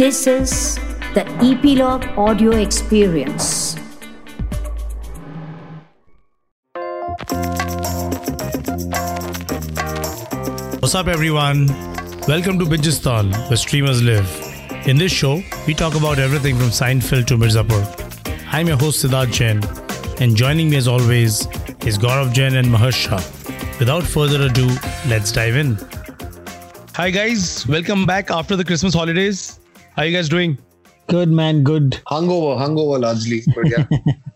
This is the Epilogue Audio Experience. What's up, everyone? Welcome to Bijistan, where streamers live. In this show, we talk about everything from Seinfeld to Mirzapur. I'm your host, Siddharth Jain, and joining me as always is Gaurav Jain and Maharsh Shah. Without further ado, let's dive in. Hi, guys. Welcome back after the Christmas holidays. How are you guys doing? Good man, good. Hungover, hungover largely. But yeah.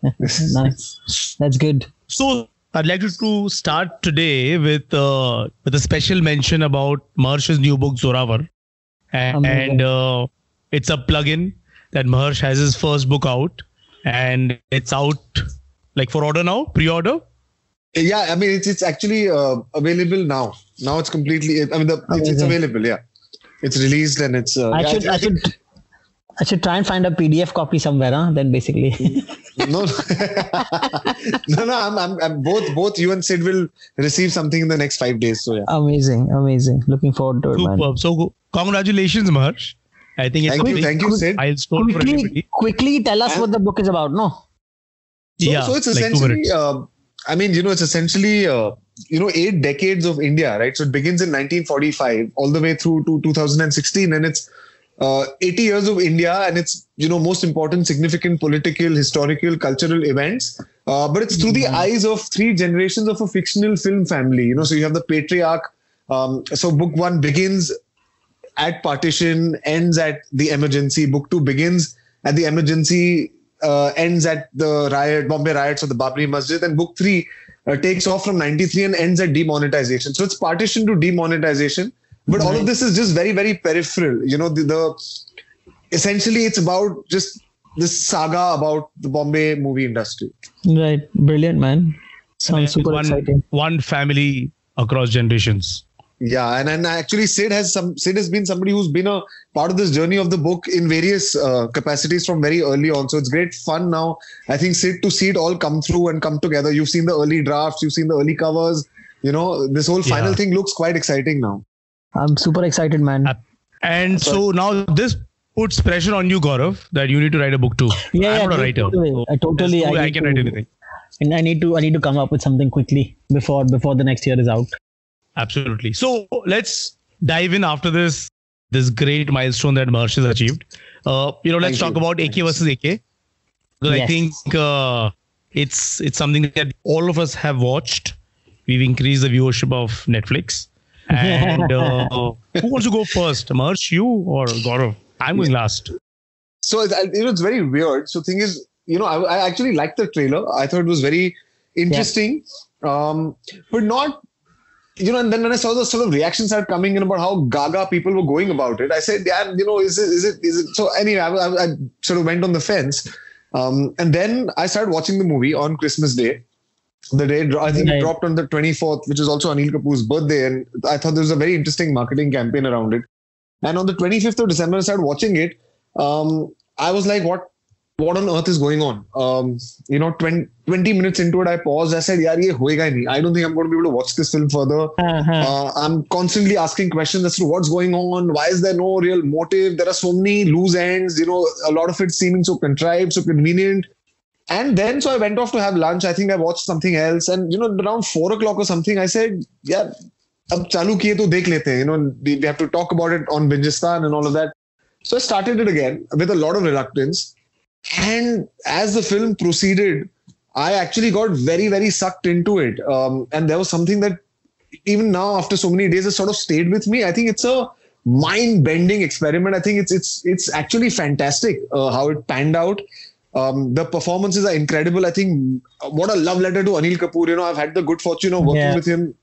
nice. That's good. So, I'd like to start today with uh, with a special mention about Maharsh's new book Zoravar, and, and uh, it's a plug-in that Maharsh has his first book out, and it's out like for order now, pre-order. yeah, I mean it's it's actually uh, available now. Now it's completely I mean the it's, it's available, yeah. It's released and it's uh, I yeah, should, I think- should, I should try and find a PDF copy somewhere. Huh? Then basically, no, no, no. I'm, I'm, I'm both, both you and Sid will receive something in the next five days. So yeah, amazing, amazing. Looking forward to it, man. So, congratulations, Maharsh. I think it's thank a you, big thank you, Sid. milestone for Quickly, quickly tell us And- what the book is about. No. So, yeah, so it's essentially, minutes. uh, I mean, you know, it's essentially, uh, you know, eight decades of India, right? So it begins in 1945 all the way through to 2016, and it's uh, 80 years of India and its, you know, most important, significant political, historical, cultural events. Uh, but it's through the eyes of three generations of a fictional film family. You know, so you have the patriarch. Um, so book one begins at partition, ends at the emergency. Book two begins at the emergency, uh, ends at the riot, Bombay riots or the Babri Masjid. And book three uh, takes off from 93 and ends at demonetization. So it's partition to demonetization. But all of this is just very, very peripheral. You know, the, the essentially it's about just this saga about the Bombay movie industry. Right. Brilliant, man. Sounds super one, exciting. one family across generations. Yeah, and and actually Sid has some Sid has been somebody who's been a part of this journey of the book in various uh, capacities from very early on. So it's great fun now. I think Sid to see it all come through and come together. You've seen the early drafts, you've seen the early covers. You know, this whole final Yeah. thing looks quite exciting now. I'm super excited, man. Ab- And so now this puts pressure on you, Gaurav, that you need to write a book too. Yeah, I'm yeah, not a writer. totally. I totally- I I need can write to- anything. And I need to, I need to come up with something quickly before before the next year is out. Absolutely. So let's dive in after this this great milestone that Maharsh has achieved. Uh, you know, let's Thank talk you. about AK versus AK. Because I think uh, it's it's something that all of us have watched. We've increased the viewership of Netflix. And uh, who wants to go first, Maharsh, you or Gaurav? I'm going last. So it's, I- you know, it's very weird. So thing is, you know, I, I actually liked the trailer. I thought it was very interesting, um, but not. You know, and then when I saw the sort of reactions started coming in about how gaga people were going about it, I said, "Yeah, you know, is it, is it, is it?" So anyway, I, I, I sort of went on the fence, um, and then I started watching the movie on Christmas Day. The day I think Right. it dropped on the 24th, which is also Anil Kapoor's birthday, and I thought there was a very interesting marketing campaign around it. And on the 25th of December, I started watching it. Um, I was like, what what on earth is going on? Um, you know, 20, 20 minutes into it, I paused. I said, yaar, ye hoega hi nahi. I don't think I'm going to be able to watch this film further. Uh-huh. Uh, I'm constantly asking questions as to what's going on. Why is there no real motive? There are so many loose ends. You know, a lot of it seeming so contrived, so convenient. And then, so I went off to have lunch. I think I watched something else. And, you know, around four o'clock or something, I said, yeah, अब चालू किए तो देख लेते हैं. You know, we we have to talk about it on Binjistan and all of that. So I started it again with a lot of reluctance. and as the film proceeded, I actually got very, very sucked into it. Um, and there was something that even now, after so many days, has sort of stayed with me. I think it's a mind-bending experiment. I think it's it's it's actually fantastic uh, how it panned out. Um, the performances are incredible. I think what a love letter to Anil Kapoor. You know, I've had the good fortune of working Yeah. with him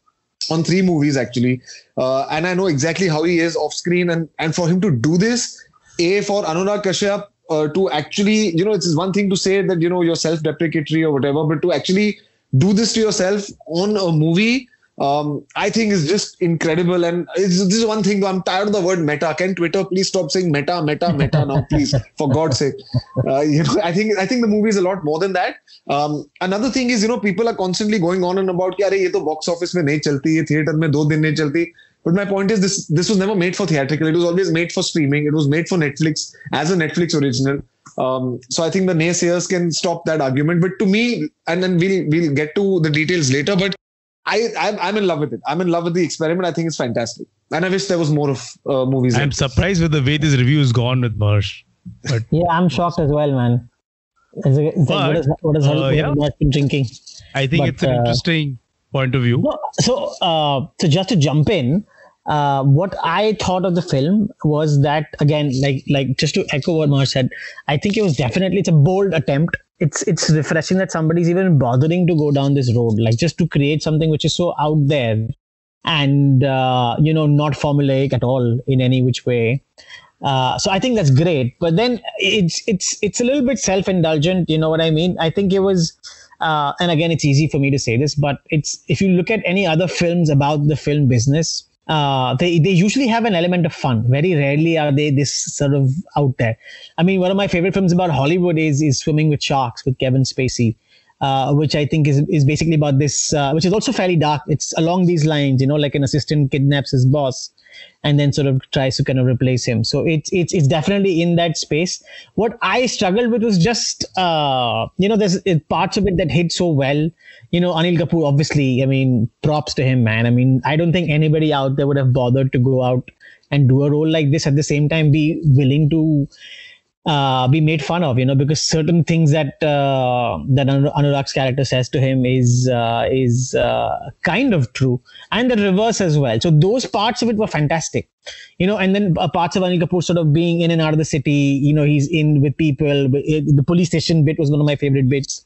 on three movies actually, uh, and I know exactly how he is off screen. And and for him to do this, a for Anurag Kashyap uh, to actually, you know, it's one thing to say that you know you're self-deprecatory or whatever, but to actually do this to yourself on a movie. Um, I think is just incredible, and it's, this is one thing. Though I'm tired of the word meta. Can Twitter please stop saying meta, meta, meta now, please, for God's sake? Uh, you know, I think I think the movie is a lot more than that. Um, another thing is, you know, people are constantly going on and about कि अरे ये तो box office में नहीं चलती, ये theater में दो दिन नहीं चलती. but my point is this: this was never made for theatrical. It was always made for streaming. It was made for Netflix as a Netflix original. Um, so I think the naysayers can stop that argument. But to me, and then we'll we'll get to the details later. But I I'm, I'm in love with it. I'm in love with the experiment. I think it's fantastic, and I wish there was more of uh, movies. I'm like surprised with the way this review has gone with Marsh. But Yeah, I'm shocked as well, man. It's, like- it's like, what But, is what is uh, what yeah. has Marsh been drinking? I think But, it's an uh, interesting point of view. No, so uh, so just to jump in, uh, what I thought of the film was that again, like like just to echo what Marsh said, I think it was definitely it's a bold attempt. It's it's refreshing that somebody's even bothering to go down this road, like just to create something which is so out there and uh, you know not formulaic at all in any which way. Uh, so I think that's great, but then it's it's it's a little bit self-indulgent. You know what I mean? I think it was, uh, and again, it's easy for me to say this, but it's if you look at any other films about the film business, uh, they they usually have an element of fun. Very rarely are they this sort of out there. I mean, one of my favorite films about Hollywood is is Swimming with Sharks with Kevin Spacey. Uh, which I think is is basically about this, uh, which is also fairly dark. It's along these lines, you know, like an assistant kidnaps his boss, and then sort of tries to kind of replace him. So it's it's it's definitely in that space. What I struggled with was just uh, you know there's uh, parts of it that hit so well. You know, Anil Kapoor, obviously, I mean, props to him, man. I mean, I don't think anybody out there would have bothered to go out and do a role like this. At the same time, be willing to uh, be made fun of, you know, because certain things that uh, that Anurag's character says to him is uh, is uh, kind of true, and the reverse as well. So those parts of it were fantastic, you know. And then uh, parts of Anil Kapoor sort of being in and out of the city, you know, he's in with people. The police station bit was one of my favorite bits.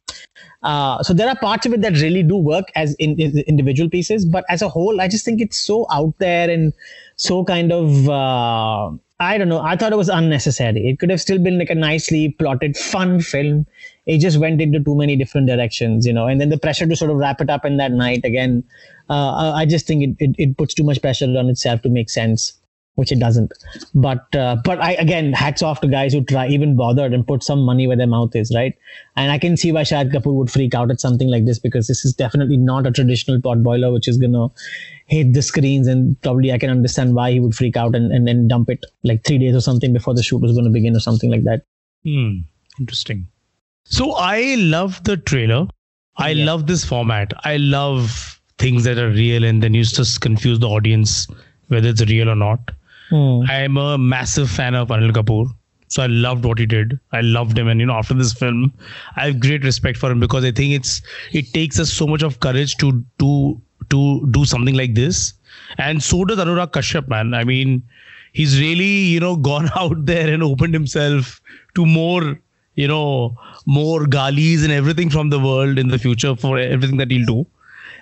Uh, so there are parts of it that really do work as in, in individual pieces, but as a whole, I just think it's so out there and so kind of uh, I don't know. I thought it was unnecessary. It could have still been like a nicely plotted, fun film. It just went into too many different directions, you know. And then the pressure to sort of wrap it up in that night again. Uh, I just think it, it, it puts too much pressure on itself to make sense, which it doesn't. But uh, but I again hats off to guys who try even bothered and put some money where their mouth is, right? And I can see why Shahid Kapoor would freak out at something like this because this is definitely not a traditional pot boiler, which is gonna hit the screens and probably I can understand why he would freak out and, and, and dump it like three days or something before the shoot was going to begin or something like that. Hmm. Interesting. So I love the trailer. I Yeah. love this format. I love things that are real and then you just confuse the audience whether it's real or not. Hmm. I'm a massive fan of Anil Kapoor. So I loved what he did. I loved him. And you know, after this film, I have great respect for him because I think it's it takes us so much of courage to to to do something like this. And so does Anurag Kashyap, man. I mean, he's really, you know, gone out there and opened himself to more, you know, more galis and everything from the world in the future for everything that he'll do.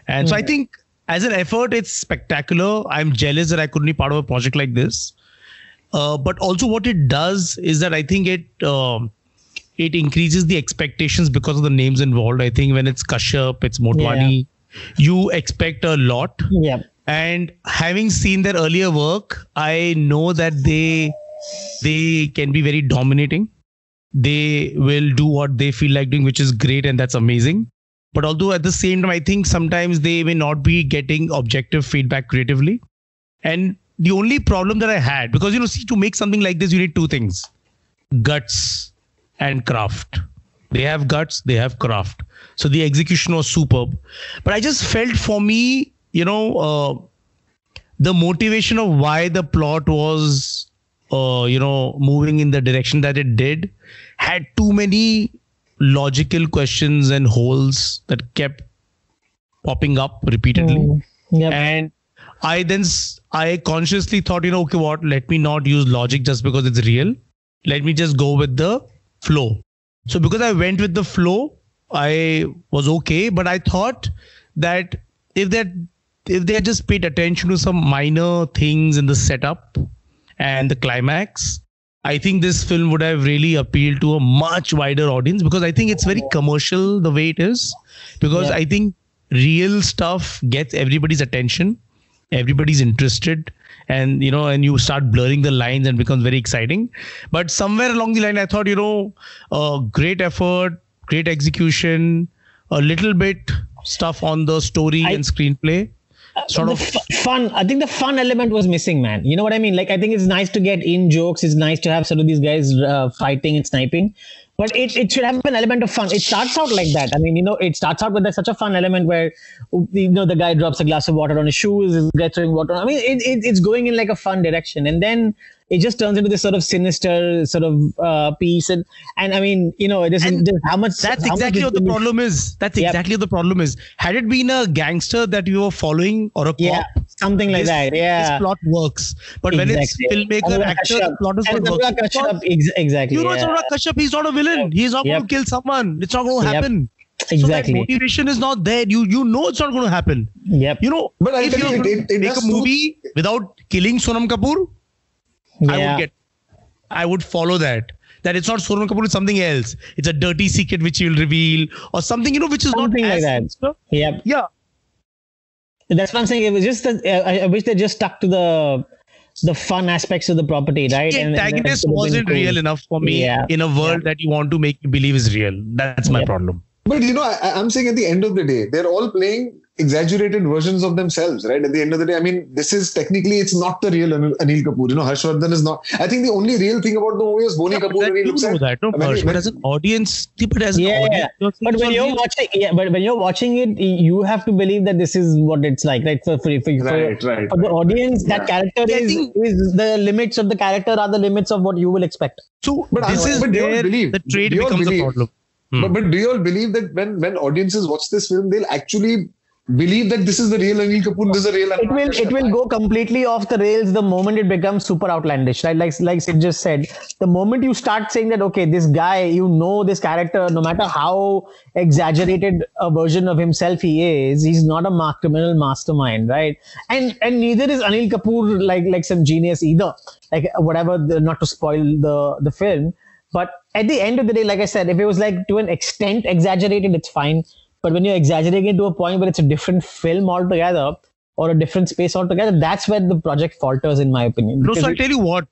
And so I hmm. think as an effort, it's spectacular. I'm jealous that I couldn't be part of a project like this. Uh, but also, what it does is that I think it um, it increases the expectations because of the names involved. I think when it's Kashyap, it's Motwane, you expect a lot. Yeah. And having seen their earlier work, I know that they they can be very dominating. They will do what they feel like doing, which is great and that's amazing. But although at the same time, I think sometimes they may not be getting objective feedback creatively. And the only problem that I had, because you know, see, to make something like this, you need two things guts and craft. They have guts, they have craft. So the execution was superb. But I just felt for me, you know, uh, the motivation of why the plot was, uh, you know, moving in the direction that it did had too many logical questions and holes that kept popping up repeatedly. Hmm. Yep. And I then I consciously thought, you know, okay, what? Let me not use logic just because it's real. Let me just go with the flow. So because I went with the flow, I was okay. But I thought that if that if they had just paid attention to some minor things in the setup and the climax, I think this film would have really appealed to a much wider audience because I think it's very commercial the way it is. Because Yeah. I think real stuff gets everybody's attention, everybody's interested, and you know, and you start blurring the lines and becomes very exciting. But somewhere along the line, I thought, you know, uh, great effort, great execution, a little bit stuff on the story I- and screenplay. Sort the of fun. I think the fun element was missing, man. You know what I mean? Like, I think it's nice to get in jokes. It's nice to have sort of these guys uh, fighting and sniping, but it, it should have an element of fun. It starts out like that. I mean, you know, it starts out with such a fun element where, you know, the guy drops a glass of water on his shoes, this guy throwing water. I mean, it, it, it's going in like a fun direction, and then it just turns into this sort of sinister sort of uh, piece. And and I mean, you know, there's, And there's how much That's how exactly is what the really- problem is. That's Yep. exactly what the problem is. Had it been a gangster that you were following or a cop, Yeah, something like this, that. Yeah. this plot works. But when it's Exactly. filmmaker, Anurag actor, Kashyap. the plot is And not Anurag working. Kashyap, ex- exactly. You know, it's yeah. Anurag Kashyap. He's not a villain. He's not going to kill someone. It's not going to Yep. happen. So Exactly. that motivation is not there. You you know it's not going to happen. Yep. You know, But I'll if you're it- it- it make a two- movie without killing Sonam Kapoor, I would get, I would follow that. That it's not Sonam Kapoor, it's something else. It's a dirty secret which he'll reveal, or something you know which is Something not like as that. sinister. Yep. Yeah, That's what I'm saying. It was just that uh, I, I wish they just stuck to the the fun aspects of the property, right? the And- and it antagonist could have been wasn't cool. real enough for me Yeah. in a world that you want to make me believe is real. That's my Yep. problem. But you know, I, I'm saying at the end of the day, they're all playing exaggerated versions of themselves, right? At the end of the day, I mean, this is technically it's not the real Anil, Anil Kapoor. You know, Harshvardhan is not. I think the only real thing about the movie is Boni Yeah, Kapoor. that- when he you looks know at- that, no, when he- Harsh, but as an audience, but as an Yeah, audience, yeah. but when you're real. watching, yeah, but when you're watching it, you have to believe that this is what it's like, right? For for for, for, Right, right, for the right, audience, that Yeah. character Yeah, I is, think- is the limits of the character are the limits of what you will expect. So But this I- is but where believe- the trade they all becomes a problem. Hmm. But, but do you all believe that when when audiences watch this film, they'll actually believe that this is the real Anil Kapoor, this is the real. Anil it will it will go completely off the rails the moment it becomes super outlandish right? Like like Sid just said the moment you start saying that okay this guy you know this character no matter how exaggerated a version of himself he is he's not a criminal mastermind right? And and neither is anil kapoor like like some genius either. Like whatever the, not to spoil the the film but at the end of the day like i said if it was like to an extent exaggerated it's fine but when you're exaggerating it to a point where it's a different film altogether or a different space altogether, that's where the project falters, in my opinion. No, so I'll tell you what,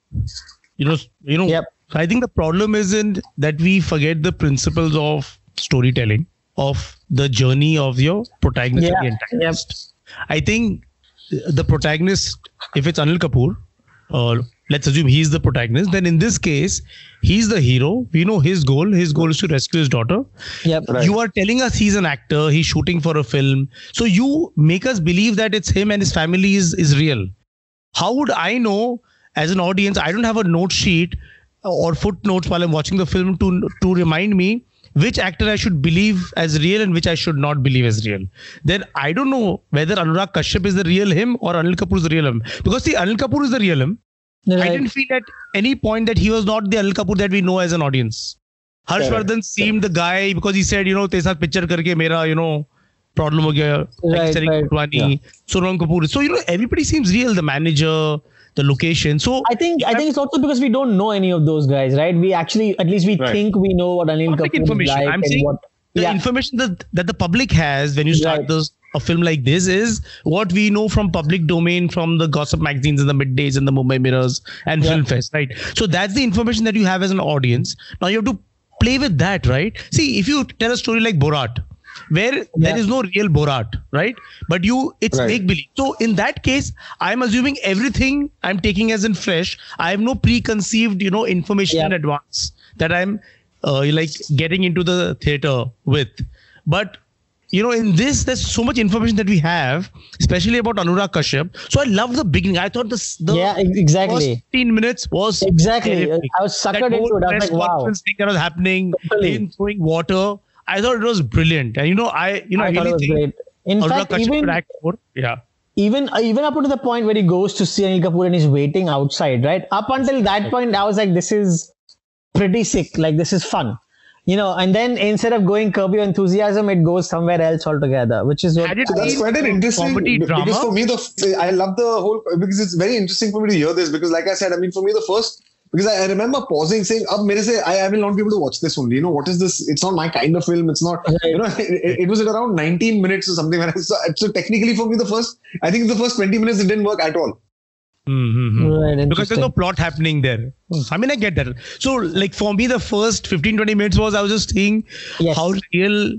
you know, you know. Yep. So I think the problem isn't that we forget the principles of storytelling, of the journey of your protagonist and the Yeah, antagonist. I think the protagonist, if it's Anil Kapoor, or let's assume he's the protagonist, then in this case, he's the hero. We know his goal. His goal is to rescue his daughter. Yep. Right. You are telling us he's an actor, he's shooting for a film. So you make us believe that it's him and his family is, is real. How would I know as an audience? I don't have a note sheet or footnotes while I'm watching the film to to remind me which actor I should believe as real and which I should not believe as real. Then I don't know whether Anurag Kashyap is the real him or Anil Kapoor is the real him. Because see, Anil Kapoor is the real him. I Right. didn't feel at any point that he was not the Anil Kapoor that we know as an audience. Harshvardhan seemed the guy because he said, you know, तेरे साथ picture करके मेरा, you know, problem हो गया. Right, Like Sari right. Kotwani, Sonam Kapoor. So, you know, everybody seems real. The manager, the location. So, I think I think it's also because we don't know any of those guys, right? We actually, at least we Right. think we know what Anil public Kapoor is information. like I'm and saying what. the yeah. information that, that the public has when you start Right. this a film like this is what we know from public domain from the gossip magazines in the middays and the Mumbai Mirrors and Yeah. Film Fest, right? So that's the information that you have as an audience. Now you have to play with that, right? See, if you tell a story like Borat, where there Yeah. is no real Borat, right? But you, it's Right. make believe. So in that case, I'm assuming everything I'm taking as in fresh. I have no preconceived, you know, information Yeah. in advance that I'm uh, like getting into the theater with. But you know, in this, there's so much information that we have, especially about Anurag Kashyap. So I love the beginning. I thought this the yeah, exactly. 15 minutes was Exactly. terrific. I was suckered that into it. I was like, wow. thing that was happening, Totally. him throwing water. I thought it was brilliant. And you know, I you know, I I thought really it was think great. In Anurag fact, Kashyap even act more. Yeah. even uh, even up to the point where he goes to see Anil Kapoor and he's waiting outside, right? Up until that point, I was like, this is pretty sick. Like this is fun, you know, and then instead of going curb your enthusiasm, it goes somewhere else altogether, which is what. So that's quite an interesting because drama? for me the I love the whole because it's very interesting for me to hear this because like I said, I mean for me the first because I, I remember pausing saying, "Ab mere se, I, I will not be able to watch this only. You know what is this? It's not my kind of film. It's not. You know, it, it was at around 19 minutes or something. So, so technically for me the first, I think the first 20 minutes it didn't work at all. Mm-hmm. Right, because there's no plot happening there. I mean, I get that. So, like for me, the first 15 20 minutes was I was just seeing Yes. how real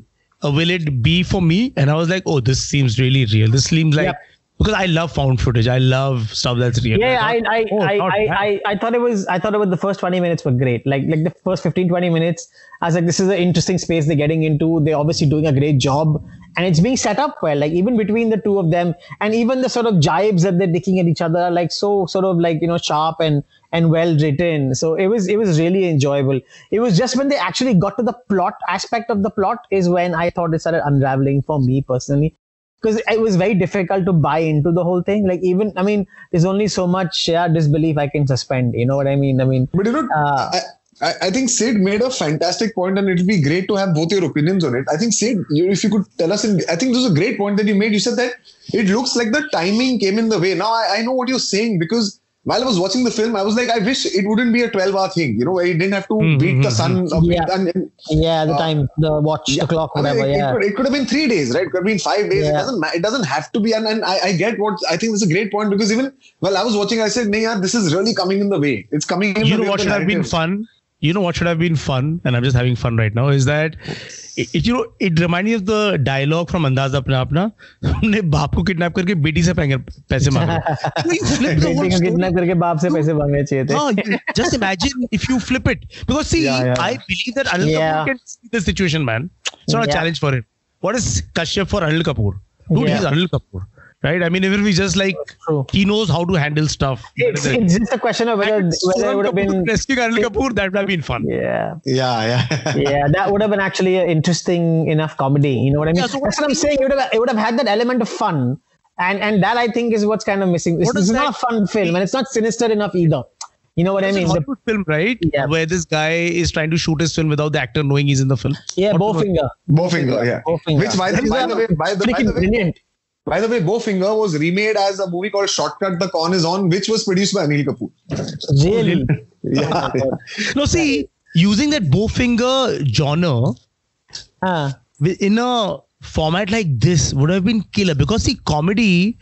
uh, will it be for me, and I was like, oh, this seems really real. This seems like Yep. Because I love found footage. I love stuff that's real. yeah i I, Oh, I, I. I i thought it was i thought it was the first 20 minutes were great like like the first 15 20 minutes i was like this is an interesting space they're getting into they're obviously doing a great job and it's being set up well like even between the two of them and even the sort of jibes that they're dicking at each other are like so sort of like you know sharp and and well written so it was it was really enjoyable it was just when they actually got to the plot aspect of the plot is when i thought it started unraveling for me personally because it was very difficult to buy into the whole thing. Like even, I mean, there's only so much yeah, disbelief I can suspend. You know what I mean? I mean, But you know, Uh, I, I, think Sid made a fantastic point, and it'll be great to have both your opinions on it. I think Sid, you, if you could tell us, in, I think this was a great point that you made. You said that it looks like the timing came in the way. Now I, I know what you're saying because while I was watching the film, I was like, I wish it wouldn't be a 12 hour thing, you know, where he didn't have to Mhm, beat the mhm, sun. Of Yeah. and, and, yeah, the Uh, time, the watch, yeah, the clock, I mean, whatever. it, it yeah. could, it could have been three days, right? It could have been five days. It doesn't. It doesn't have to be. And, and I, I get what I think this is a great point because even while I was watching, I said, "Nee, yaar, this is really coming in the way. It's coming in you the know way what should have been fun you know what should have been fun and i'm just having fun right now is that it, it you know it reminds me of the dialogue from andaz apna apna हमने बाप को kidnap करके बेटी से पैंगे- पैसे मांगे You know, you flip the whole बेटी को story. किडनैप करके बाप से पैसे मांगने चाहिए थे No, you- just imagine if you flip it. Because see, Yeah, yeah. I believe that Anil Yeah. Kapoor can see the situation, man. It's not a Yeah. challenge for him. What is Kashyap for Anil Kapoor? Dude, Yeah. he's Anil Kapoor. Right? I mean, even if we just like True. he knows how to handle stuff. It's, it's just a question of whether, And whether it Sonam would have been. rescuing Anil Kapoor, that would have been fun. Yeah. Yeah, yeah. yeah, that would have been actually an interesting enough comedy. You know what I mean? Yeah, so what That's what I'm saying. It would have, it would have had that element of fun, and and that I think is what's kind of missing. This, What this is not a fun film, and it's not sinister enough either. You know what I mean? It's a mean? The, film, right? Yeah. Where this guy is trying to shoot his film without the actor knowing he's in the film. yeah, What was- Bowfinger. Bowfinger, yeah. Bowfinger. Which by the, That is by the way, by the, by freaking the way, brilliant. By the way, Bowfinger was remade as a movie called Shortcut. The Con is on, which was produced by Anil Kapoor. Really? Yeah. No, see, using that Bowfinger genre ah. wi- in a format like this would have been killer because see comedy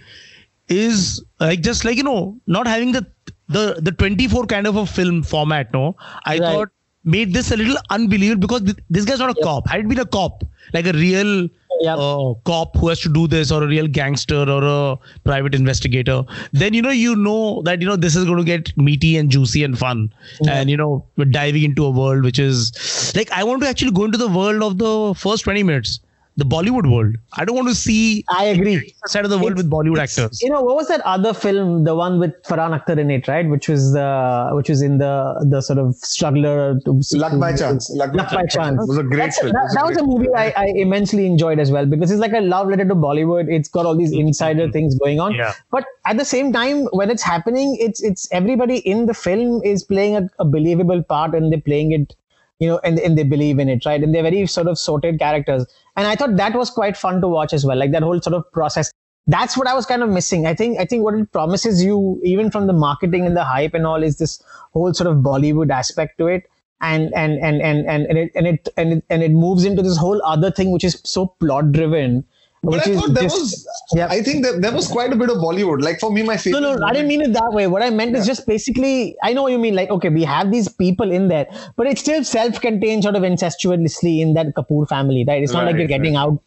is like just like you know not having the the the 24 kind of a film format no i Right. thought made this a little unbelievable because th- this guy's not a cop had it been a cop like a real Yep. uh, cop who has to do this or a real gangster or a private investigator then you know you know that you know this is going to get meaty and juicy and fun. And you know we're diving into a world which is like i want to actually go into the world of the first 20 minutes the bollywood world i don't want to see I agree. the side of the world It's- with bollywood actors You know what was that other film, the one with Farhan Akhtar in it, right? Which was the which was in the the sort of struggler to Luck by chance. Luck, Luck by chance. It was a great That's- film. That, that was a movie I, I immensely enjoyed as well because it's like a love letter to Bollywood. It's got all these insider mm-hmm. things going on. Yeah. But at the same time, when it's happening, it's it's everybody in the film is playing a, a believable part and they're playing it, you know, and, and they believe in it, right? And they're very sort of sorted characters. And I thought that was quite fun to watch as well, like that whole sort of process. That's what I was kind of missing. I think I think what it promises you, even from the marketing and the hype and all, is this whole sort of Bollywood aspect to it. And and and and and, and it and it and it and it moves into this whole other thing which is so plot driven. But I thought there just- was, yeah. I think that there was quite a bit of Bollywood. Like for me, my favorite. no, no, I didn't mean it that way. What I meant is just basically, I know what you mean. Like, okay, we have these people in there, but it's still self-contained, sort of incestuously in that Kapoor family, right? It's not like you're getting out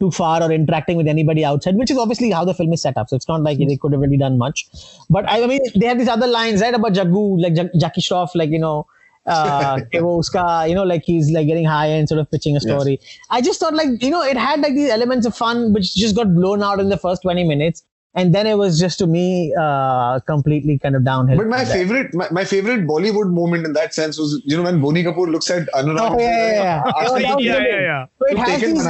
too far or interacting with anybody outside, which is obviously how the film is set up. So it's not like they could have really done much. But I mean, they have these other lines, right, about Jaggu, like Jackie Shroff, like you know uh, Kevoska, you know, like he's like getting high and sort of pitching a story. Yes. I just thought like, you know, it had like these elements of fun, which just got blown out in the first 20 minutes. And then it was just to me uh, completely kind of downhill. But my favorite, my, my, favorite Bollywood moment in that sense was, you know, when Boni Kapoor looks at Anurag. Oh, yeah, yeah, yeah. Oh, yeah, yeah, yeah. So it, has these,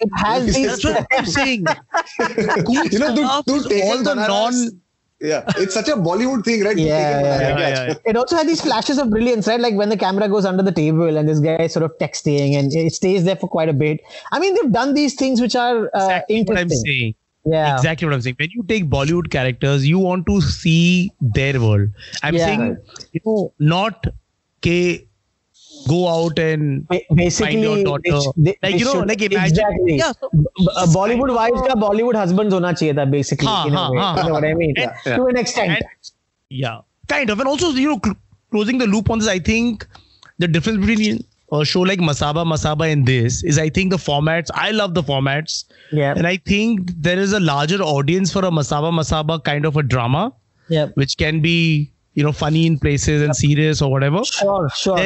it has these. That's what I'm saying. you know, dude, dude all the non yeah. It's such a bollywood thing right? Yeah, yeah, yeah, yeah, yeah. it also had these flashes of brilliance right? Like when the camera goes under the table and this guy is sort of texting and it stays there for quite a bit. I mean they've done these things which are uh, exactly interesting. what i'm saying. Yeah. Exactly what i'm saying. When you take bollywood characters you want to see their world. I'm yeah. saying you know not k go out and Ba- Basically, find your daughter. they sh- they- like they you know, should- like imagine. exactly. Yeah. So, B- uh, Bollywood wives का Bollywood husbands होना चाहिए था basically हाँ, in a हाँ, way. हाँ, you know what I mean? And- To an extent. and, yeah, kind of. And also, you know, cl- closing the loop on this, I think the difference between a show like Masaba Masaba in this is I think the formats. I love the formats, Yeah. and I think there is a larger audience for a Masaba Masaba kind of a drama, Yeah. which can be you know funny in places and serious or whatever. Sure, sure.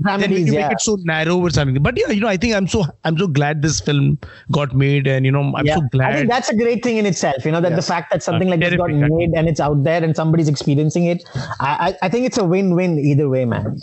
then then when you yeah. make it so narrow or something. But yeah, you know, I think I'm so I'm so glad this film got made, and you know, I'm yeah. so glad. I think that's a great thing in itself, you know, that the fact that something like this got made and it's out there and somebody's experiencing it. I, I, I think it's a win-win either way, man.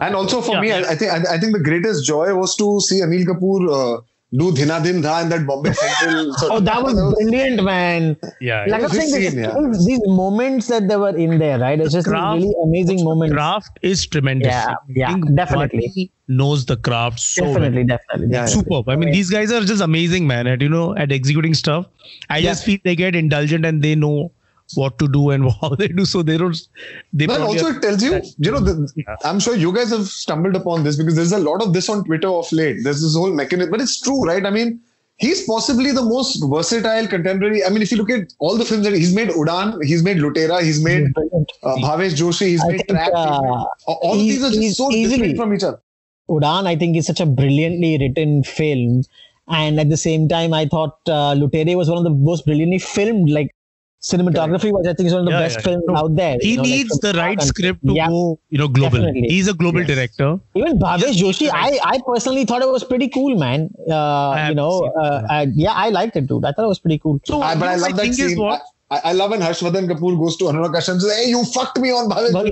And also for Yeah. me, I, I think I, I think the greatest joy was to see Anil Kapoor uh, do Dhina Din Dha in that Bombay Central. Oh, sort Oh, of- that was brilliant, man. yeah, Like I was Good saying, these, scene, yeah. these- these moments that they were in there, right? It's just these Craft- really amazing moments. craft is tremendous. Yeah, yeah, definitely. Bhatti knows the craft so well. definitely, definitely. Yeah, definitely. superb. I mean, these guys are just amazing, man. At you know, at executing stuff. I just feel they get indulgent and they know what to do and how they do. So they don't. They But also are- it tells you, you know, the, Yeah. I'm sure you guys have stumbled upon this because there's a lot of this on Twitter of late. There's this whole mechanism, but it's true, right? I mean, he's possibly the most versatile contemporary. I mean, if you look at all the films that he's made, Udaan, he's made Lootera, he's made Brilliant. uh, Bhavesh Joshi, he's I made think, Trap. uh, all of these are just so easily- different from each other. Udaan, I think, is such a brilliantly written film. And at the same time, I thought uh, Lutere was one of the most brilliantly filmed, like cinematography was, I think, is one of the Yeah, best yeah. films No, out there. he you know, needs from the right start script to yeah. go, you know, global. Definitely. He's a global Yes. director. Even Bhavesh Yes, Joshi, I. I personally thought it was pretty cool, man. Uh, you know, uh, uh, yeah, I liked it too. I thought it was pretty cool. So, I, but I you know, love that think is scene. what- I, I love when Harshvardhan Kapoor goes to Anurag Kashyap and says, "Hey, you fucked me on Bhavesh." But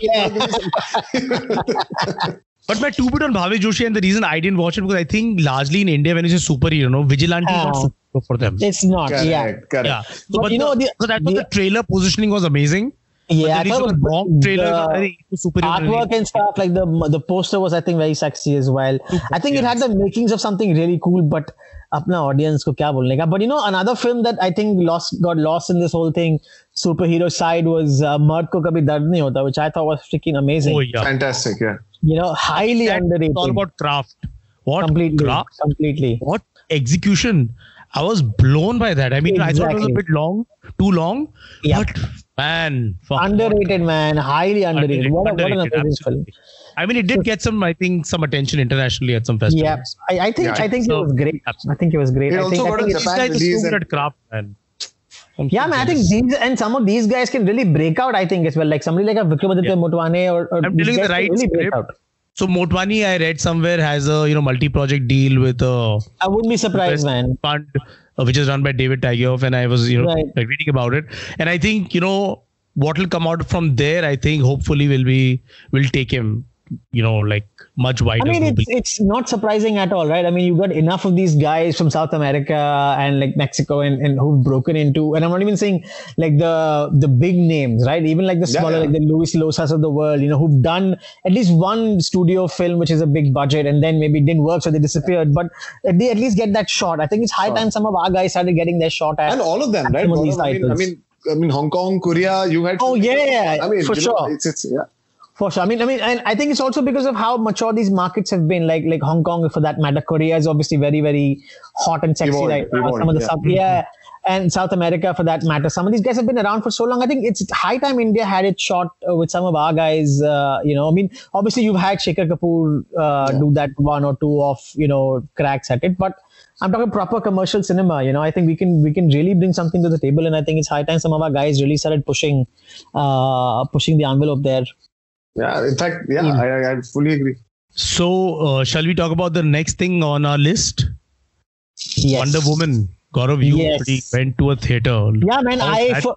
Joshi." But my two bit on Bhavesh Joshi and the reason I didn't watch it because I think largely in India when it's say superhero, no, vigilante is not Ah. super for them. It's not, yeah. correct, correct. Yeah. So, But but, you know, the, the- so that was the- the trailer positioning was amazing. Yeah, but I the thought reason it the was wrong trailer the- was very superhero. artwork and stuff like the the poster was I think very sexy as well. I think it had the makings of something really cool, but अपना audience को क्या बोलने का? But you know another film that I think lost got lost in this whole thing superhero side was uh, मर्द को कभी दर्द नहीं होता, which I thought was freaking amazing. Oh yeah. Fantastic, yeah. You know, highly That- underrated. It's all about craft. What completely, craft? completely. What execution? I was blown by that. I mean, I thought it was a bit long, too long. Yeah. But man, fuck, Underrated, man. Highly underrated. Underrated, What, a, what an underrated, amazing film. I mean, it did get some, I think, some attention internationally at some festivals. Yeah, I, I think Yeah, I think so- it was great. I think it was great. It I also think, I got a think it- These guys are release so good and- at craft, man. I'm Yeah, man. I think these and some of these guys can really break out. I think as well. Like somebody like a Vikramaditya Yeah. Motwane or, or I'm these telling you the guys can right really break script. So Motwane, I read somewhere, has a you know multi-project deal with a I wouldn't be surprised, man. fund uh, which is run by David Tigeoff, and I was you know Right. like reading about it, and I think you know what will come out from there. I think hopefully will be will take him you know like much wider. I mean, it's it's not surprising at all, right? I mean, you've got enough of these guys from South America and like Mexico and, and who've broken into, and I'm not even saying like the the big names, right? Even like the smaller, yeah. like the Luis Llosas of the world, you know, who've done at least one studio film, which is a big budget, and then maybe it didn't work, so they disappeared. But they at least get that shot. I think it's high Sure. time some of our guys started getting their shot at. and all of them, right? some of these Gaurav? I mean, I mean, I mean, Hong Kong, Korea, you had. Oh, yeah, I mean, for you know, sure. it's it's yeah. For sure. I mean, I mean, and I think it's also because of how mature these markets have been. Like, like Hong Kong, for that matter, Korea is obviously very, very hot and sexy Evolved, right now. Some of the yeah. South, yeah, and South America, for that matter, some of these guys have been around for so long. I think it's high time India had it shot uh, with some of our guys. Uh, you know, I mean, obviously you've had Shekhar Kapur uh, do that one or two of you know cracks at it, but. I'm talking proper commercial cinema. You know, I think we can we can really bring something to the table, and I think it's high time some of our guys really started pushing, uh, pushing the envelope there. Yeah, in fact, yeah, Mm. I, I, I fully agree. so. Uh, shall we talk about the next thing on our list? Yes. Wonder Woman. Gaurav, you Yes. already went to a theater. Yeah, man. How I for,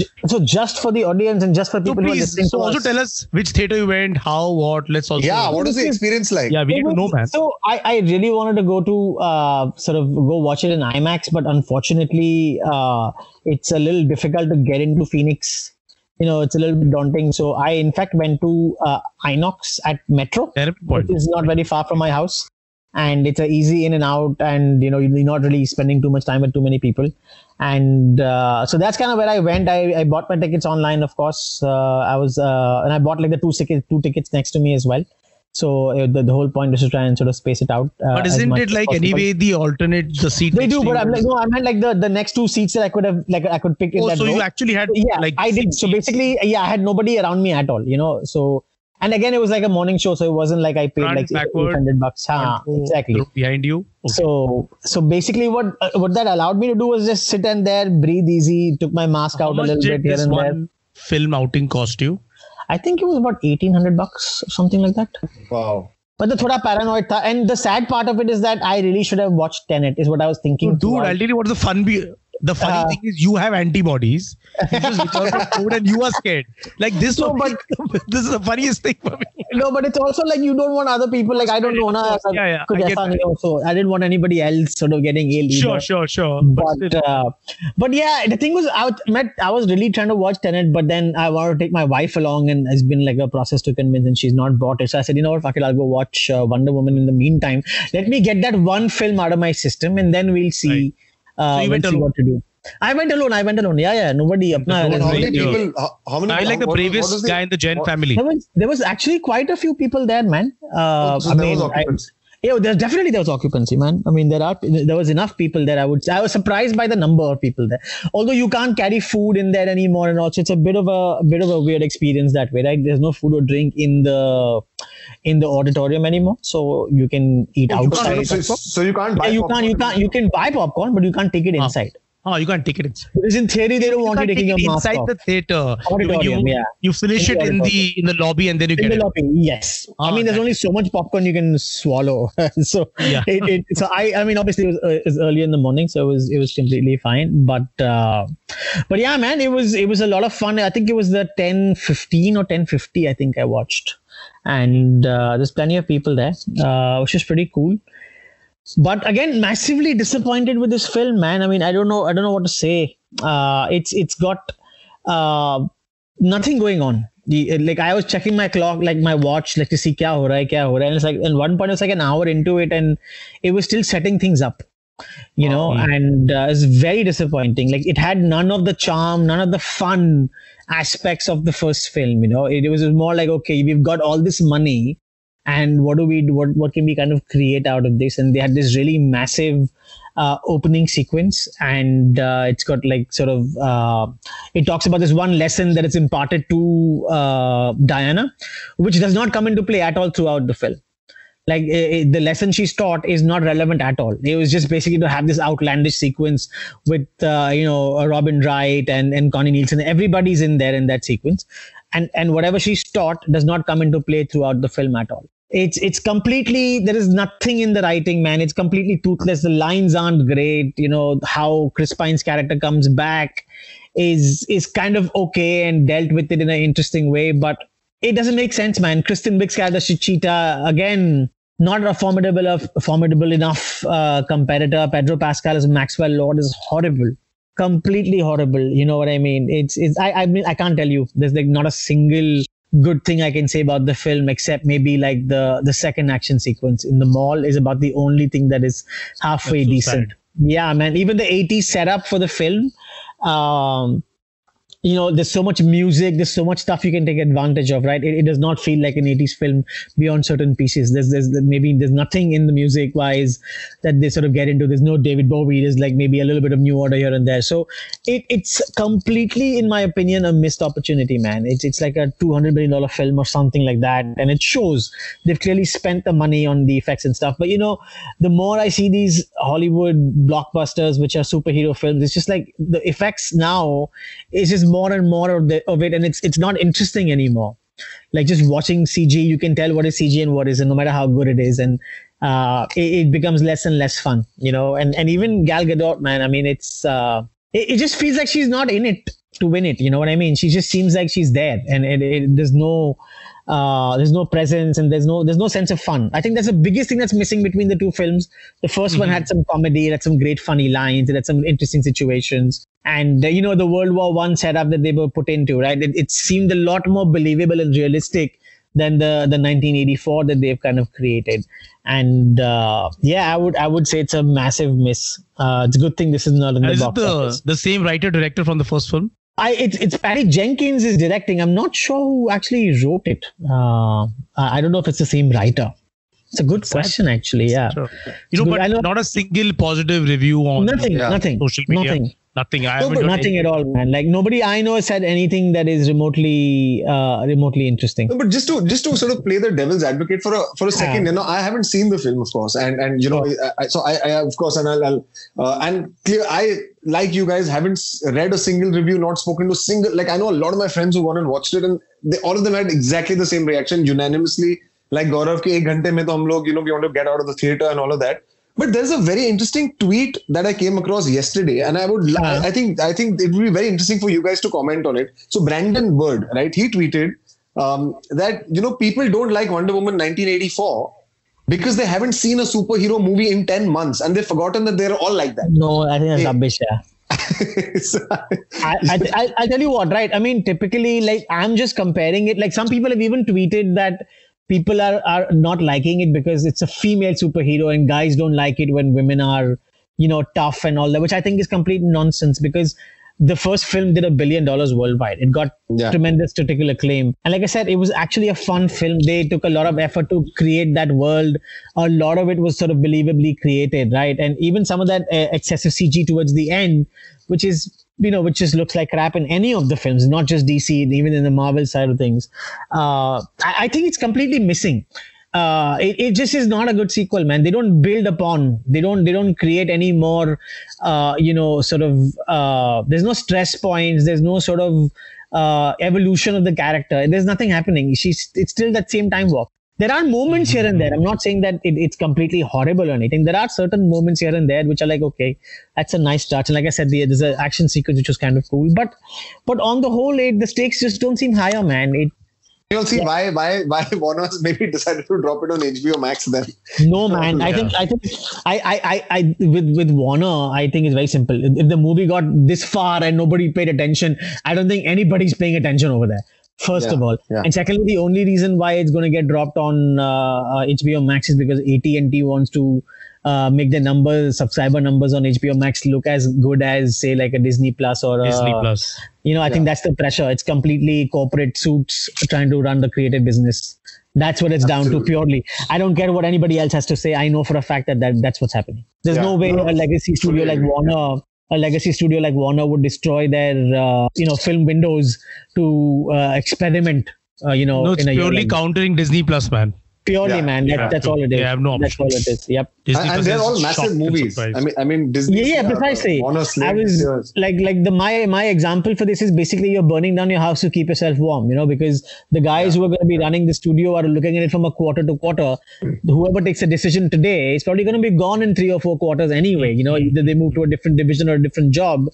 j- so just for the audience and just for So people who are listening so to also us. tell us which theater you went, how, what. Let's also. Yeah, what is the experience like? Yeah, we need to know, man. So I, I really wanted to go to uh, sort of go watch it in IMAX, but unfortunately, uh, it's a little difficult to get into Phoenix. You know, it's a little bit daunting. So I, in fact, went to uh, Inox at Metro, which is not very far from my house, and it's a easy in and out, and you know, you're not really spending too much time with too many people. And uh, so that's kind of where I went. I, I bought my tickets online, of course. Uh, I was, uh, and I bought like the two tickets, two tickets next to me as well. So uh, the, the whole point was to try and sort of space it out. Uh, But isn't it like anyway the alternate the seat? They do, but I'm like no, I meant like the the next two seats that I could have like I could pick in Oh, that so row. you actually had yeah, like I did. So basically, yeah, I had nobody around me at all. You know, so And again, it was like a morning show, so it wasn't like I paid Front, like backward, 800 bucks. Huh, exactly. behind you. Okay. So, so basically, what uh, what that allowed me to do was just sit and there, breathe easy, took my mask How out a little bit here and there. film outing cost you? I think it was about 1800 bucks, something like that. Wow. But the thoda paranoid tha. And the sad part of it is that I really should have watched Tenet, is what I was thinking. Dude, throughout. I'll tell you what the fun be. The funny Uh, thing is, you have antibodies just because of food and you are scared. Like this no, but, this is the funniest thing for me. No, but it's also like you don't want other people like I don't know na, yeah, yeah, I, also. I didn't want anybody else sort of getting ill. Either. Sure, sure, sure. But but, uh, but yeah, the thing was I met I was really trying to watch Tenet, but then I wanted to take my wife along and it's been like a process to convince and she's not bought it. So I said, you know what, fuck it, I'll go watch uh, Wonder Woman in the meantime. Let me get that one film out of my system and then we'll see right. uh, so we'll see what to do. I went alone. I went alone. Yeah, yeah. Nobody. Apna, road And how many people? How, how many? I like the what- what bravest was the- guy in the Jain what- family. there was there was actually quite a few people there, man. Uh, So I there mean, was I- occupancy. yeah, there's definitely there was occupancy, man. I mean, there are there was enough people there. I would I was surprised by the number of people there. Although you can't carry food in there anymore, and also it's a bit of a, a bit of a weird experience that way. Right? There's no food or drink in the in the auditorium anymore, so you can eat You can't- outside. so, so you can't buy. Yeah, you can't you popcorn. can't you can buy popcorn, but you can't take it Ah. inside. Oh, you can't take it inside. Because in theory, they don't want you taking take your it mask inside the theater. Auditorium, you, yeah. you finish In it in the in the lobby and then you in get the it. lobby yes i Ah, mean there's that- only so much popcorn you can swallow so Yeah. it, it so i i mean obviously it was, uh, it was early in the morning so it was it was completely fine but uh but yeah man it was it was a lot of fun i think it was the 10 15 or 10 50 i think i watched and uh, there's plenty of people there uh, which is pretty cool but again massively disappointed with this film man. I mean i don't know i don't know what to say. Uh it's it's got uh nothing going on. The, like i was checking my clock like my watch like to see kya ho raha hai, kya ho raha hai. and it's like and one point it's like an hour into it and it was still setting things up you know and uh, it's very disappointing. Like it had none of the charm none of the fun aspects of the first film you know. It, was more like okay we've got all this money and what do we do what, what can we kind of create out of this? And they had this really massive uh, opening sequence. And uh, it's got like sort of uh, it talks about this one lesson that is imparted to uh, diana which does not come into play at all throughout the film. Like eh, the lesson she's taught is not relevant at all. It was just basically to have this outlandish sequence with uh, you know robin wright and and connie nielsen. Everybody's in there in that sequence. And and whatever she's taught does not come into play throughout the film at all it's it's completely there is nothing in the writing man. It's completely toothless. The lines aren't great. You know how chris pine's character comes back is is kind of okay and dealt with it in an interesting way but it doesn't make sense man. Kristen wiig's character Chichita, again. Not a formidable of formidable enough uh, competitor. Pedro pascal as maxwell lord is horrible. Completely horrible. You know what i mean? It's it's i i mean i can't tell you. There's like not a single good thing I can say about the film, except maybe like the the second action sequence in the mall is about the only thing that is halfway so decent. sad. Yeah, man. Even the 80s setup for the film, um, you know, there's so much music, there's so much stuff you can take advantage of, right? It, it does not feel like an 80s film beyond certain pieces. There's there's maybe there's nothing in the music wise that they sort of get into. There's no David Bowie. There's like maybe a little bit of new order here and there. So it, it's completely, in my opinion, a missed opportunity, man. It's it's like a two hundred million dollar film or something like that, and it shows they've clearly spent the money on the effects and stuff. But you know, the more I see these Hollywood blockbusters, which are superhero films, it's just like the effects now is just more and more of, the, of it, and it's it's not interesting anymore like just watching CG, you can tell what is CG and what isn't, no matter how good it is, and uh, it, it becomes less and less fun, you know. And and even Gal Gadot, man, I mean, it's uh, it, it just feels like she's not in it to win it. You know what I mean? She just seems like she's there, and it, it, there's no uh, there's no presence and there's no there's no sense of fun. I think that's the biggest thing that's missing between the two films. The 1st one had some comedy, it had some great funny lines, it had some interesting situations, and uh, you know the World War One setup that they were put into, right? It, it seemed a lot more believable and realistic than the the 1984 that they've kind of created. And uh, yeah, I would I would say it's a massive miss. Uh, it's a good thing this is not in the Is it box the, office. the same writer director from the first film? I it's it's Patty Jenkins is directing. I'm not sure who actually wrote it. Uh, I don't know if it's the same writer. It's a good question, actually. Yeah, Sure. You know, but know- not a single positive review on nothing, Yeah. nothing, social media. nothing. Nothing. I No, haven't but Nothing any- at all, man. Like nobody I know has said anything that is remotely uh, remotely interesting. No, but just to just to sort of play the devil's advocate for a for a second, Yeah. you know, I haven't seen the film, of course, and and you know, I, I, so I, I of course, and I'll, I'll uh, and clear, I like you guys haven't read a single review, not spoken to single. Like I know a lot of my friends who went and watched it, and they, all of them had exactly the same reaction, unanimously. Like Gaurav, ke ek ghante mein to hum log, you know, we want to get out of the theater and all of that. But there's a very interesting tweet that I came across yesterday, and I would, li- Uh. I think, I think it would be very interesting for you guys to comment on it. So Brandon Bird, right? He tweeted um, that you know people don't like Wonder Woman 1984 because they haven't seen a superhero movie in 10 months, and they've forgotten that they're all like that. No, I think that's rubbish. Yeah. I, I, I, I'll tell you what, right? I mean, typically, like, I'm just comparing it. Like, some people have even tweeted that people are, are not liking it because it's a female superhero and guys don't like it when women are, you know, tough and all that, which I think is complete nonsense because the first film did a billion dollars worldwide. It got Yeah. tremendous critical acclaim. And like I said, it was actually a fun film. They took a lot of effort to create that world. A lot of it was sort of believably created, right? And even some of that uh, excessive CG towards the end, which is you know, which just looks like crap in any of the films, not just DC, even in the Marvel side of things. Uh, I, I think it's completely missing. Uh, it, it just is not a good sequel, man. They don't build upon, they don't, they don't create any more, uh, you know, sort of, uh, there's no stress points, there's no sort of, uh, evolution of the character. There's nothing happening. She's, it's still that same time walk. There are moments here and there. Mm-hmm. I'm not saying that it, it's completely horrible or anything. There are certain moments here and there which are like, okay, that's a nice touch. And like I said, the, there's an action sequence which was kind of cool. But, but on the whole, it, the stakes just don't seem higher, man. It, You'll see why why why Warner's maybe decided to drop it on HBO Max then. No man, I think I think I, I I I with with Warner, I think it's very simple. If the movie got this far and nobody paid attention, I don't think anybody's paying attention over there. First Yeah, of all, yeah. and secondly, the only reason why it's going to get dropped on uh, uh, HBO Max is because AT and T wants to uh, make the numbers, subscriber numbers on HBO Max look as good as say like a Disney Plus or a, Disney Plus. you know, I think that's the pressure. It's completely corporate suits trying to run the creative business. That's what it's down to purely. I don't care what anybody else has to say. I know for a fact that, that that's what's happening. There's Yeah. no way No, a legacy studio like agree. Warner, a legacy studio like Warner would destroy their, uh, you know, film windows to uh, experiment. Uh, you know, No, it's in a purely like countering Disney Plus, man. Purely, Yeah, man. That, yeah. that's all it is. They have no That's all it is options. Yep. Disney and, and they're all massive movies. I mean, I mean, Disney. Yeah, yeah, uh, precisely. Warner I was yes. like, like the my my example for this is basically you're burning down your house to keep yourself warm, you know, because the guys who are going to be running the studio are looking at it from a quarter to quarter. Whoever takes a decision today is probably going to be gone in three or four quarters anyway. You know, either they move to a different division or a different job,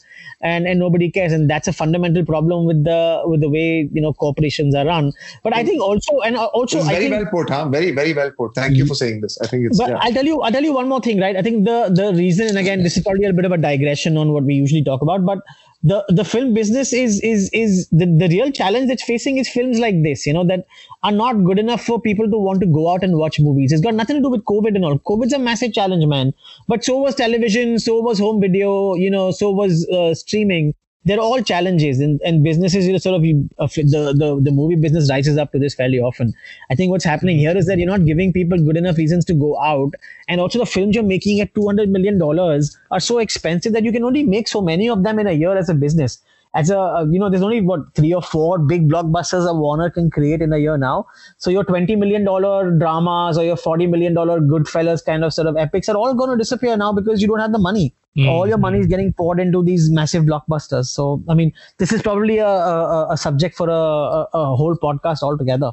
and and nobody cares, and that's a fundamental problem with the with the way you know corporations are run. But I think also and also It's I very think, well put, huh? Very, very well put. Thank you for saying this. I think it's. but yeah. I'll tell you, I'll tell you one more thing, right? I think the the reason, and again, this is probably a bit of a digression on what we usually talk about, but the the film business is is is the, the real challenge that's facing is films like this, you know, that are not good enough for people to want to go out and watch movies. It's got nothing to do with COVID and all. COVID's a massive challenge, man. But so was television, so was home video, you know, so was uh, streaming they're all challenges and, and businesses you know sort of you, uh, the, the the movie business rises up to this fairly often. I think what's happening here is that you're not giving people good enough reasons to go out and also the films you're making at 200 million dollars are so expensive that you can only make so many of them in a year as a business. As a uh, you know there's only what three or four big blockbusters a warner can create in a year now. So your 20 million dollar dramas or your 40 million dollar goodfellas kind of sort of epics are all going to disappear now because you don't have the money Mm. all your money is getting poured into these massive blockbusters so i mean this is probably a, a, a subject for a, a, a whole podcast altogether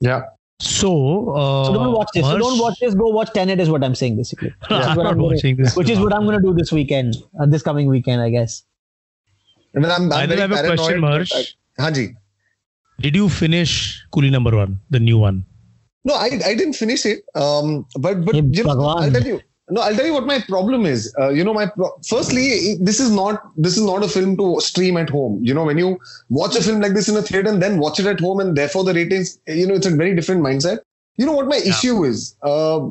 yeah. So, uh, so don't watch this so don't watch this go watch tenet is what i'm saying basically which I'm is what not i'm watching gonna, this. which is what i'm going to do this weekend uh, this coming weekend i guess I mean, I'm, I I'm do very have a question, but Harsh. I- Haji. Did you finish Coolie number one, the new one? No, I, I didn't finish it. Um, but but Hey, you know, I'll tell you. No, I'll tell you what my problem is. Uh, you know, my pro- firstly, this is not this is not a film to stream at home. You know, when you watch a film like this in a theater and then watch it at home, and therefore the ratings, you know, it's a very different mindset. You know what my issue is? Uh,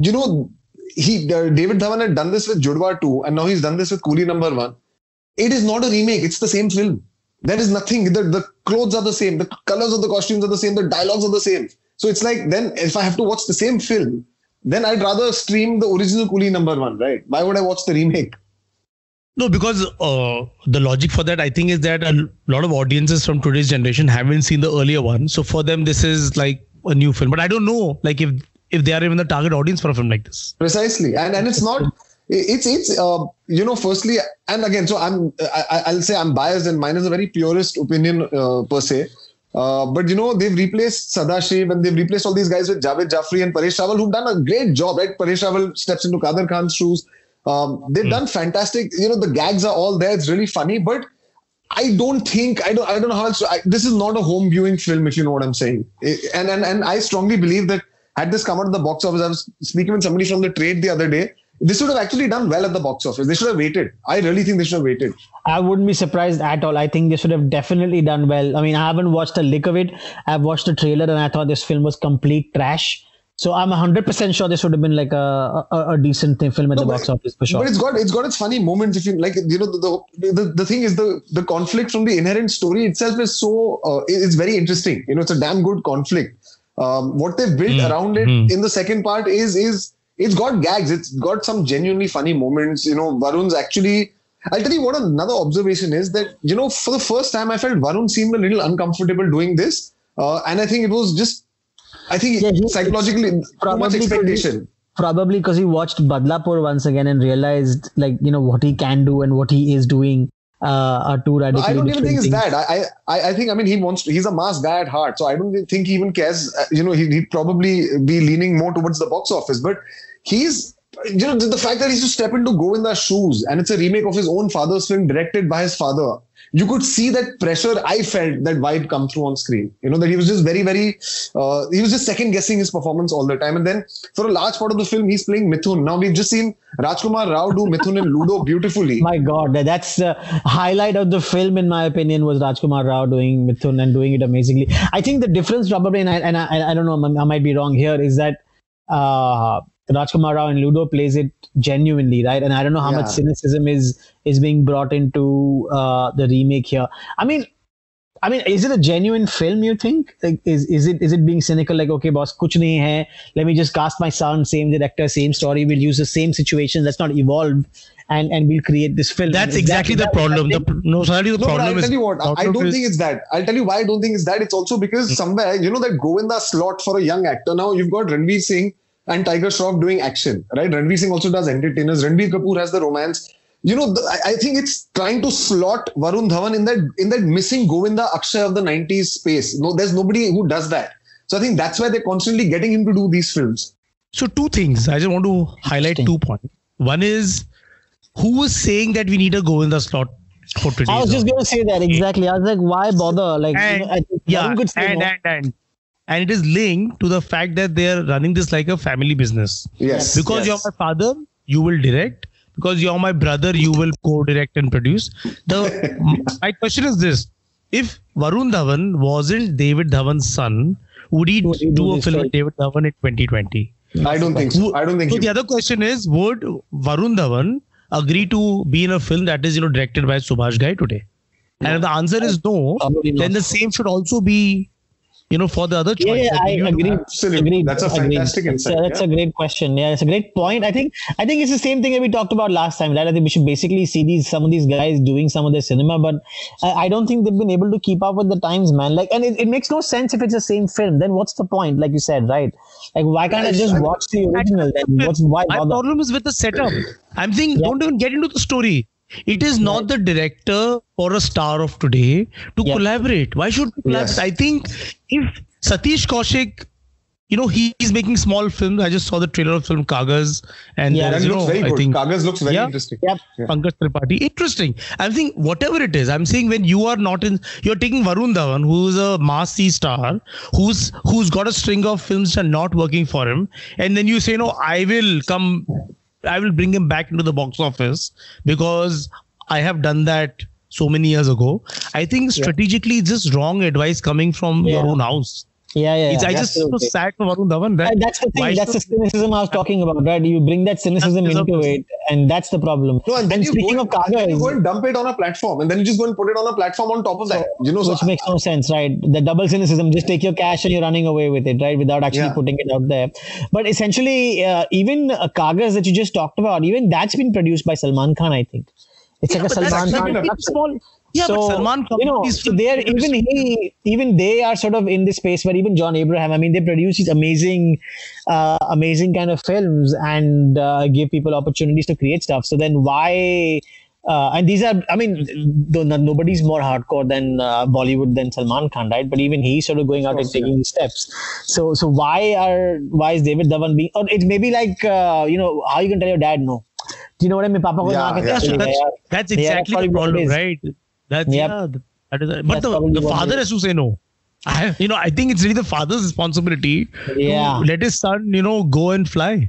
you know, he uh, David Dhawan had done this with Judwaa 2, and now he's done this with Coolie Number One. It is not a remake; it's the same film. There is nothing. The, the clothes are the same. The colors of the costumes are the same. The dialogues are the same. So it's like then if I have to watch the same film, then I'd rather stream the original Coolie number one, right? Why would I watch the remake? No, because uh, the logic for that, I think, is that a lot of audiences from today's generation haven't seen the earlier one. So for them, this is like a new film. But I don't know, like if if they are even the target audience for a film like this. Precisely, and and it's not. It's it's uh, you know firstly and again so I'm I, I'll say I'm biased and mine is a very purist opinion uh, per se uh, but you know they've replaced Sadashiv and they've replaced all these guys with Javed Jafri and Paresh Rawal who've done a great job right? Paresh Rawal steps into Kader Khan's shoes. Um, they've mm. done fantastic. You know the gags are all there. It's really funny. But I don't think I don't I don't know how else I, this is not a home viewing film if you know what I'm saying. And and and I strongly believe that had this come out of the box office I was speaking with somebody from the trade the other day this would have actually done well at the box office. They should have waited. I really think they should have waited. I wouldn't be surprised at all. I think they should have definitely done well. I mean, I haven't watched a lick of it. I've watched the trailer and I thought this film was complete trash. So I'm 100% sure this would have been like a, a, a decent film at no, the box office for sure. But it's got it's got its funny moments. If you like, you know, the the, the thing is the the conflict from the inherent story itself is so uh, it's very interesting. You know, it's a damn good conflict. Um, what they've built mm. around it mm. in the second part is is it's got gags. It's got some genuinely funny moments. You know, Varun's actually. I'll tell you what another observation is that you know for the first time I felt Varun seemed a little uncomfortable doing this, uh, and I think it was just. I think yeah, psychologically too much expectation. Probably because he watched Badlapur once again and realized like you know what he can do and what he is doing uh, are two radically. I don't even think it's that. I, I I think I mean he wants. To, he's a mass guy at heart, so I don't think he even cares. Uh, you know, he, he'd probably be leaning more towards the box office, but he's. You know, the fact that he's to step into Govinda's shoes and it's a remake of his own father's film directed by his father you could see that pressure I felt that vibe come through on screen. You know, that he was just very, very, uh, he was just second guessing his performance all the time. And then for a large part of the film, he's playing Mithun. Now we've just seen Rajkumar Rao do Mithun and Ludo beautifully. My God, that's the highlight of the film, in my opinion, was Rajkumar Rao doing Mithun and doing it amazingly. I think the difference probably, and I, and I, I don't know, I might be wrong here, is that uh, Rajkumar Rao and Ludo plays it genuinely, right? And I don't know how yeah. much cynicism is is being brought into uh, the remake here. I mean, I mean, is it a genuine film? You think? Like, is is it is it being cynical? Like, okay, boss, kuch nahi hai. Let me just cast my son, same director, same story. We'll use the same situation. Let's not evolve, and and we'll create this film. That's exactly the problem. The, no, sorry, the no, problem I'll is. tell you what. I don't is, think it's that. I'll tell you why I don't think it's that. It's also because mm-hmm. somewhere you know that Govinda slot for a young actor. Now you've got Ranveer Singh and Tiger Shroff doing action, right? Ranveer Singh also does entertainers. Ranbir Kapoor has the romance. You know, the, I, I think it's trying to slot Varun Dhawan in that in that missing Govinda Akshay of the 90s space. No, there's nobody who does that. So I think that's why they're constantly getting him to do these films. So two things. I just want to highlight two points. One is who was saying that we need a Govinda slot for today? I was just going to say that exactly. I was like, why bother? Like, and, you know, yeah, and, and, and and it is linked to the fact that they are running this like a family business. Yes. Because yes. you're my father, you will direct. Because you're my brother, you will co-direct and produce. The my question is this: If Varun Dhawan wasn't David Dhawan's son, would he would do, do a film with David Dhawan in 2020? I don't think so. I don't think. So the other question is: Would Varun Dhawan agree to be in a film that is you know directed by Subhash Ghai today? And if the answer is no, then the same should also be you know, for the other choice. Yeah, yeah I agree. Absolutely. Agreed. That's a fantastic agreed. insight. That's yeah. a great question. Yeah, it's a great point. I think I think it's the same thing that we talked about last time, right? I think we should basically see these some of these guys doing some of their cinema, but I, I don't think they've been able to keep up with the times, man. Like, and it, it makes no sense if it's the same film. Then what's the point? Like you said, right? Like, why can't I just watch the original? Then what's why? My problem is with the setup. I'm saying yeah. don't even get into the story. It is not the director or a star of today to yeah. collaborate. Why should we collaborate? Yes. I think if Satish Kaushik, you know, he, he's making small films. I just saw the trailer of film Kaagaz, and yeah, that looks know, very good. I think, Kaagaz looks very yeah, interesting. Yep. Yeah. Pankaj Tripathi, interesting. I'm saying whatever it is, I'm saying when you are not in, you're taking Varun Dhawan, who's a mass C star, who's who's got a string of films that are not working for him, and then you say, no, I will come I will bring him back into the box office because I have done that so many years ago. I think strategically, yeah. it's just wrong advice coming from yeah. your own house. Yeah, yeah. It's, I just so sad for Varun Dhawan. Right? That's the thing. Why that's the cynicism I was talking about, right? You bring that cynicism into it, and that's the problem. No, and, and speaking of Kaagaz, you go and dump it on a platform, and then you just go and put it on a platform on top of that. You know, which so, makes no sense, right? The double cynicism. Just take your cash and you're running away with it, right? Without actually yeah. putting it out there. But essentially, uh, even a Kaagaz that you just talked about, even that's been produced by Salman Khan, I think It's Yeah, like a but that's Salman like Khan a small. Yeah, so, but Salman you know, so they're even he, even they are sort of in this space where even John Abraham. I mean, they produce these amazing, uh, amazing kind of films and uh, give people opportunities to create stuff. So then why? Uh, and these are, I mean, though no- nobody's more hardcore than uh, Bollywood than Salman Khan, right? But even he's sort of going out and taking these steps. So, so why are why is David Dhawan being? Or it may be like, uh, you know, how you can tell your dad no? Do you know what I mean? Papa ko Yeah, na yeah, Yeah, so chale that's gaya. that's Yeah, that's exactly the problem, right? That's Yep. yeah. That is, but That's the, the father is. has to say no. I, you know, I think it's really the father's responsibility Yeah. to let his son, you know, go and fly,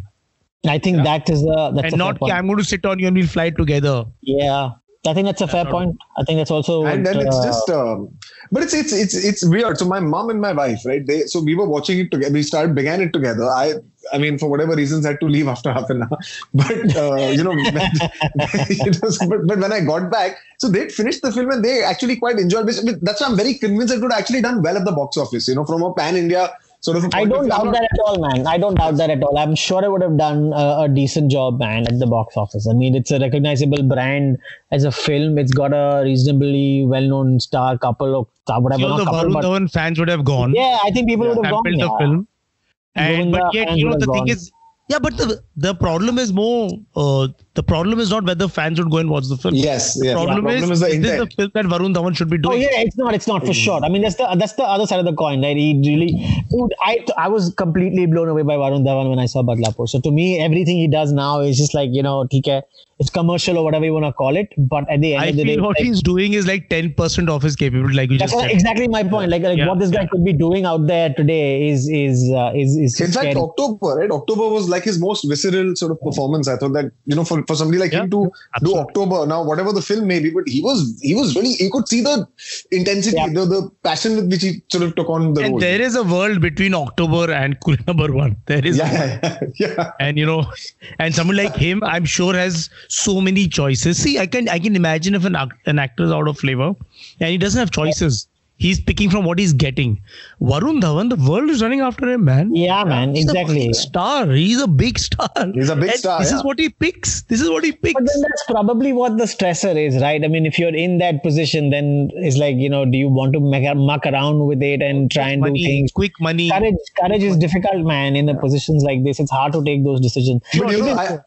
I think that is a that's and a not fair point. I'm going to sit on you and we'll fly together. Yeah, I think that's a fair point. I think that's also. and what, then it's uh, just um, but it's it's it's it's weird so my mom and my wife right they so we were watching it together we started began it together i i mean for whatever reasons I had to leave after half an hour but uh, you know it was, but, but when i got back so they'd finished the film and they actually quite enjoyed it that's why i'm very convinced it would have actually done well at the box office you know from a pan india sort of a I point of don't view. Doubt not- that at all, man. I don't doubt that at all. I'm sure I would have done a, a decent job, man, at the box office. I mean, it's a recognizable brand as a film. It's got a reasonably well-known star couple of star, whatever. You the couple, Varun but- Dhawan fans would have gone. yeah, I think people would have gone. sampled the yeah. film. And Govinda but yet, you know, the thing is, yeah, but the the problem is more. Uh, the problem is not whether fans would go and watch the film. Yes, yes. The problem, yeah, problem is, is, the is this the film that Varun Dhawan should be doing? Oh yeah, it's not. It's not for mm-hmm. sure. I mean, that's the that's the other side of the coin, right? He really, dude. I I was completely blown away by Varun Dhawan when I saw Badlapur. So to me, everything he does now is just like you know, okay, it's commercial or whatever you want to call it. But at the end I of the day, what like, he's doing is like ten percent of his capability. Like just said. exactly my point. Like, like yeah. what this guy could be doing out there today is is uh, is is. In scary. fact, October, right? October was like his most visceral sort of performance. I thought that you know for for somebody like him Yeah, to do. October now, whatever the film may be, but he was he was really you could see the intensity, Yeah. the, the passion with which he sort of took on the And role. there is a world between October and Coolie number one. There is, yeah, yeah, yeah. and you know, and someone like him, I'm sure has so many choices. See, I can I can imagine if an an actor is out of flavor and he doesn't have choices. He's picking from what he's getting. Varun Dhawan, the world is running after him, man. Yeah, man, He's exactly. fucking star. He's a big star. He's a big And star, This yeah. is what he picks. This is what he picks. But then that's probably what the stressor is, right? I mean, if you're in that position, then it's like, you know, do you want to muck, muck around with it and try and do things? quick money. Courage, courage is difficult, man. In the positions like this, it's hard to take those decisions. But you know, I,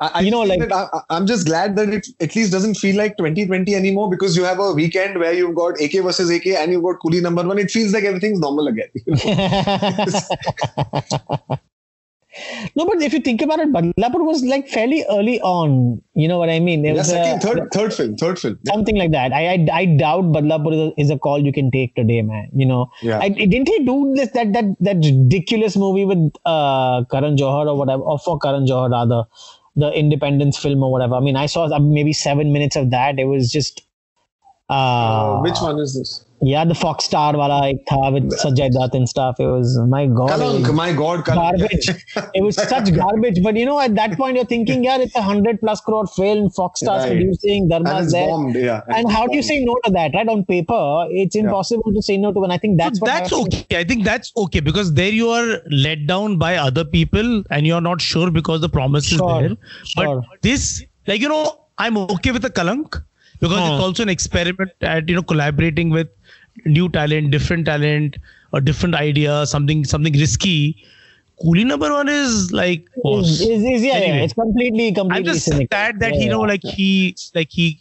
I, You know, like- I, I'm just glad that it at least doesn't feel like 2020 anymore because you have a weekend where you've got AK versus AK and you've got Coolie number one. It feels like everything's normal again. no, but if you think about it, Badlapur was like fairly early on. You know what I mean? It yeah, was, second, uh, third, third film, third film. Yeah. something like that. I I, I doubt Badlapur is a, is a call you can take today, man. You know, Yeah. I, didn't he do this that that that ridiculous movie with uh Karan Johar or whatever, or for Karan Johar rather, the Independence film or whatever. I mean, I saw maybe seven minutes of that. It was just. Uh, Uh, which one is this? Yeah, the Fox Star wala ek tha with Sanjay Dutt and stuff. It was my god. it Kalank, my God, Kalank. garbage. it was such garbage. But you know, at that point, you're thinking, yeah, it's a hundred plus crore film. Fox Star's Right. producing, and Dharma's there. bombed. Yeah. And how do you say no to that, right? On paper, it's impossible to say no to. And I think that's So what that's happened. okay. I think that's okay because there you are let down by other people and you're not sure because the promise is there. sure. But this, like you know, I'm okay with the Kalank because Huh. it's also an experiment at you know collaborating with new talent, different talent, a different idea, something something risky. Coolie number one is like boss. Is, is, is- yeah, Anyway. yeah, it's completely, completely I'm just cynical. sad that Yeah, you know, yeah. like he, like he,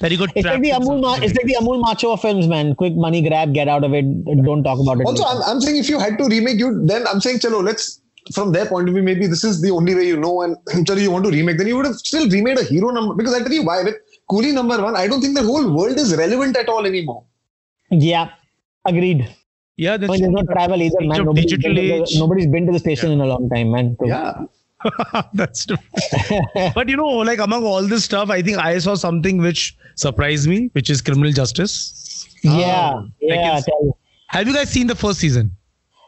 that he got It's like the Amul, Ma- it's like the Amul Macho films, man. Quick money grab, get out of it. Don't talk about it. Also, I'm, I'm saying if you had to remake you, then I'm saying, chalo, let's from their point of view, maybe this is the only way you know, and chalo, you want to remake, then you would have still remade a hero number. Because I tell you why, with Coolie number one, I don't think the whole world is relevant at all anymore. Yeah, agreed. Yeah, I that's mean, there's no travel either, man. of Nobody's digital been, age. the, nobody's been to the station in a long time, man. So- Yeah. That's true. but you know, like among all this stuff, I think I saw something which surprised me, which is criminal justice. Yeah, uh, yeah. Like tell- Have you guys seen the first season?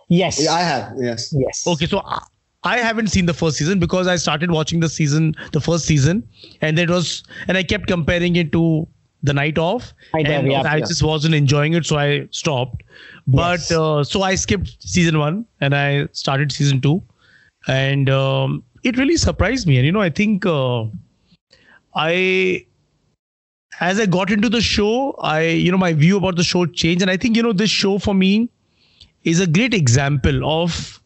yes. yeah, I have. Yes. yes. Okay, so I- I haven't seen the first season because I started watching the season, the first season, and it was, and I kept comparing it to the night off, Off, and yeah. I just wasn't enjoying it, so I stopped. But Yes. uh, so I skipped season one and I started season two, and um, it really surprised me. And you know, I think uh, I as I got into the show, I you know my view about the show changed, and I think you know this show for me is a great example of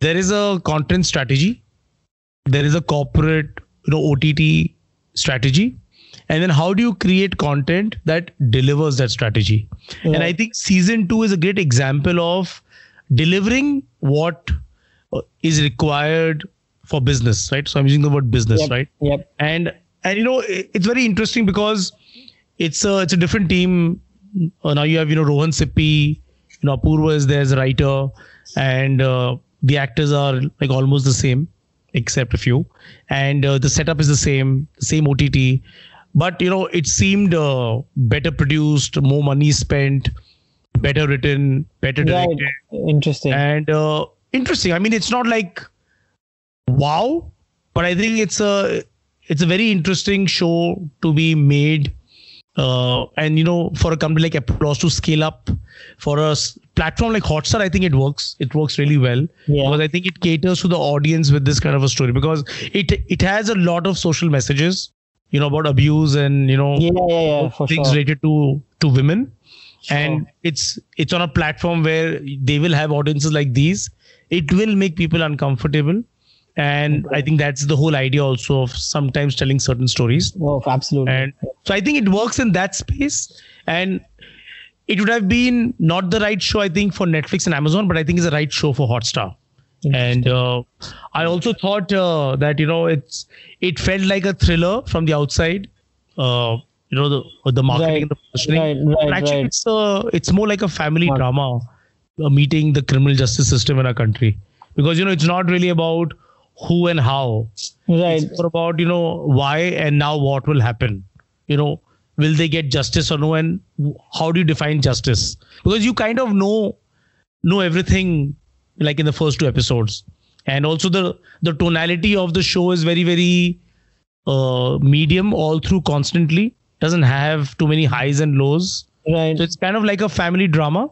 there is a content strategy, there is a corporate you know OTT strategy, and then how do you create content that delivers that strategy? And I think season two is a great example of delivering what uh, required for business, right? So I'm using the word business, Yep. right? Yep. and and you know it's very interesting because it's a it's a different team uh, now you have you know rohan sippy you know apurva is there as a writer and uh, the actors are like almost the same except a few and uh, the setup is the same same ott but you know it seemed uh, better produced more money spent better written better directed Interesting. and uh, interesting. I mean, it's not like wow, but I think it's a it's a very interesting show to be made. Uh, and you know, for a company like Applause to scale up for a platform like Hotstar, I think it works. It works really well Yeah. because I think it caters to the audience with this kind of a story because it it has a lot of social messages, you know, about abuse and you know yeah, yeah, yeah, things sure. related to to women. And it's it's on a platform where they will have audiences like these. It will make people uncomfortable. And i think that's the whole idea also of sometimes telling certain stories. Oh, absolutely. and so i think it works in that space. And it would have been not the right show i think for netflix and amazon but i think it's the right show for hotstar. And uh, i also thought uh, that you know it's it felt like a thriller from the outside uh, you know the the marketing Right, and the positioning right, right, actually it's uh, it's more like a family drama uh, meeting the criminal justice system in our country. Because you know it's not really about who and how. Right. it's more about you know why and now what will happen. You know will they get justice or no and how do you define justice? Because you kind of know know everything like in the first two episodes and also the the tonality of the show is very very uh medium all through constantly doesn't have too many highs and lows Right. so it's kind of like a family drama,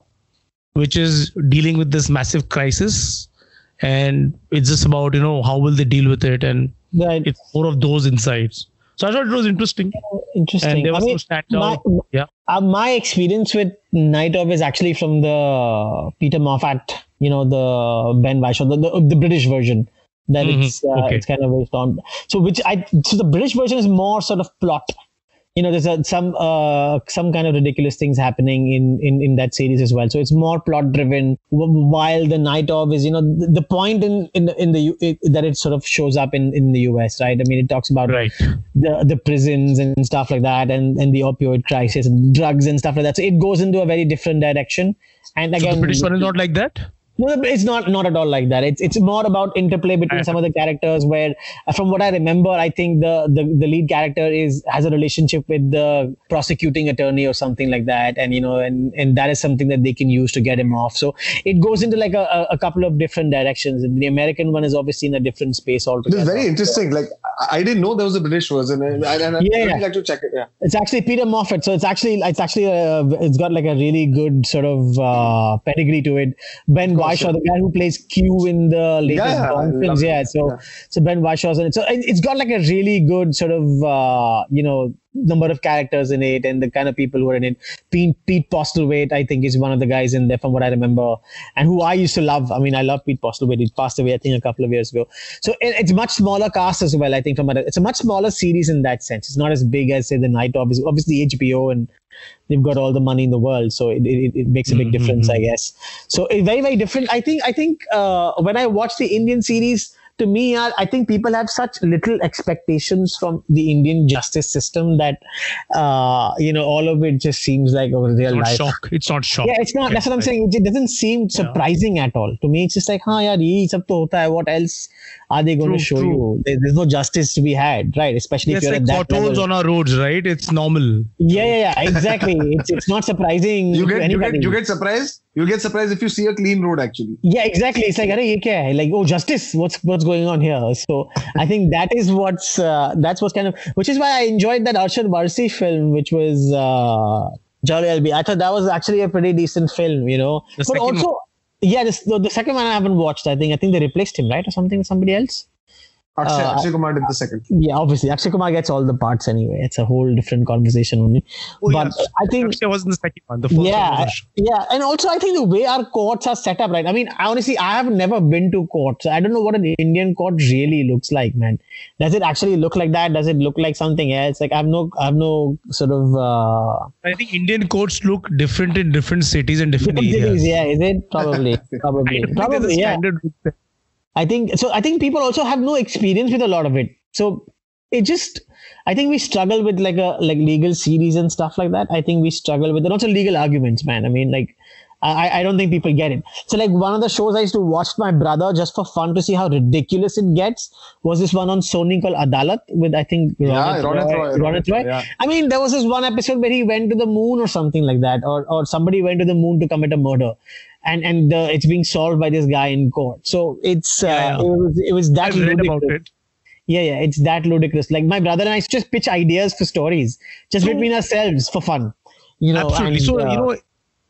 which is dealing with this massive crisis, and it's just about you know how will they deal with it, and Right. it's more of those insights. So I thought it was interesting, Interesting. and there I was mean, some my. Yeah, uh, my experience with Night of is actually from the Peter Moffat, you know, the Ben Whishaw, the, the, the British version that Mhm, it's uh, okay. it's kind of based on. So which I so the British version is more sort of plot. You know, there's a, some uh, some kind of ridiculous things happening in, in in that series as well. So it's more plot driven. While the Night of is, you know, the, the point in in the, in the it, that it sort of shows up in in the US, right? I mean, it talks about right. the the prisons and stuff like that and and the opioid crisis and drugs and stuff like that so it goes into a very different direction and So again the British one is not like that. No, it's not not at all like that. It's it's more about interplay between some of the characters. Where, uh, from what I remember, I think the, the the lead character is has a relationship with the prosecuting attorney or something like that, and you know, and and that is something that they can use to get him off. So it goes into like a, a, a couple of different directions. And the American one is obviously in a different space It altogether. is very interesting. Like I- I didn't know there was a British version, and, and and I'd Yeah, really yeah. like to check it. Yeah. It's actually Peter Moffat, so it's actually it's actually a, it's got like a really good sort of uh, pedigree to it. Ben course, Yeah. the guy who plays Q in the latest Yeah, Bond films, yeah. So Yeah. so Ben Whishaw's in it. So it- it's got like a really good sort of uh, you know number of characters in it and the kind of people who are in it. Pete, Pete Postlethwaite, I think, is one of the guys in there from what I remember, and who I used to love. I mean, I love Pete Postlethwaite. He passed away, I think, a couple of years ago. So it, it's much smaller cast as well. I think from a, it's a much smaller series in that sense. It's not as big as say the Night of. It's obviously HBO and they've got all the money in the world, so it, it, it makes a big mm-hmm, difference, I mm-hmm. guess. So it's very very different. I think I think uh, when I watch the Indian series to me I think people have such little expectations from the Indian justice system that uh, you know all of it just seems like a real it's life. Shock. It's not shock. Yeah, it's not. That's what I'm saying. It doesn't seem surprising yeah. at all to me. It's just like, huh, yeah, sab to hota. What else are they going true, to show true. you? There's no justice to be had, right? Especially yes, if you're like at that level. on our roads, right? It's normal. Yeah, yeah, yeah. Exactly. it's it's not surprising. You get you get you get surprised. You get surprised if you see a clean road actually. Yeah, exactly. It's like, are ye? Like, oh, justice. What's what's going on here? So I think that is what's uh, that's what's kind of which is why I enjoyed that Arshad Warsi film, which was uh, Jolly LLB. I thought that was actually a pretty decent film, you know. The but also, yeah, this, the, the second one I haven't watched. I think I think they replaced him, right, or something with somebody else. Akshay, Uh, Akshay Kumar did the second. Yeah, obviously, Akshay Kumar gets all the parts anyway. It's a whole different conversation only. Oh, but yeah. I think Akshay was in the second one. The first yeah, was yeah, and also I think the way our courts are set up, right? I mean, honestly, I have never been to courts. I don't know what an Indian court really looks like, man. Does it actually look like that? Does it look like something else? Like I have no, I have no sort of. Uh, I think Indian courts look different in different cities and different different areas. cities, yeah, is it probably, I probably, don't think there's a probably, yeah. standard look there. I think so. I think people also have no experience with a lot of it. So it just, I think we struggle with like a like legal series and stuff like that. I think we struggle with and also legal arguments, man. I mean, like, I I don't think people get it. So like one of the shows I used to watch my brother just for fun to see how ridiculous it gets was this one on Sony called Adalat with I think Yeah, Ronit Roy, Ronit Roy. yeah. I mean, there was this one episode where he went to the moon or something like that, or or somebody went to the moon to commit a murder, and and uh, it's being solved by this guy in court. So it's uh, Yeah, yeah. it was it was that I've read ludicrous. about it. Yeah, yeah, it's that ludicrous. Like my brother and I just pitch ideas for stories, just So- between ourselves for fun. You know, Absolutely. and, so uh, you know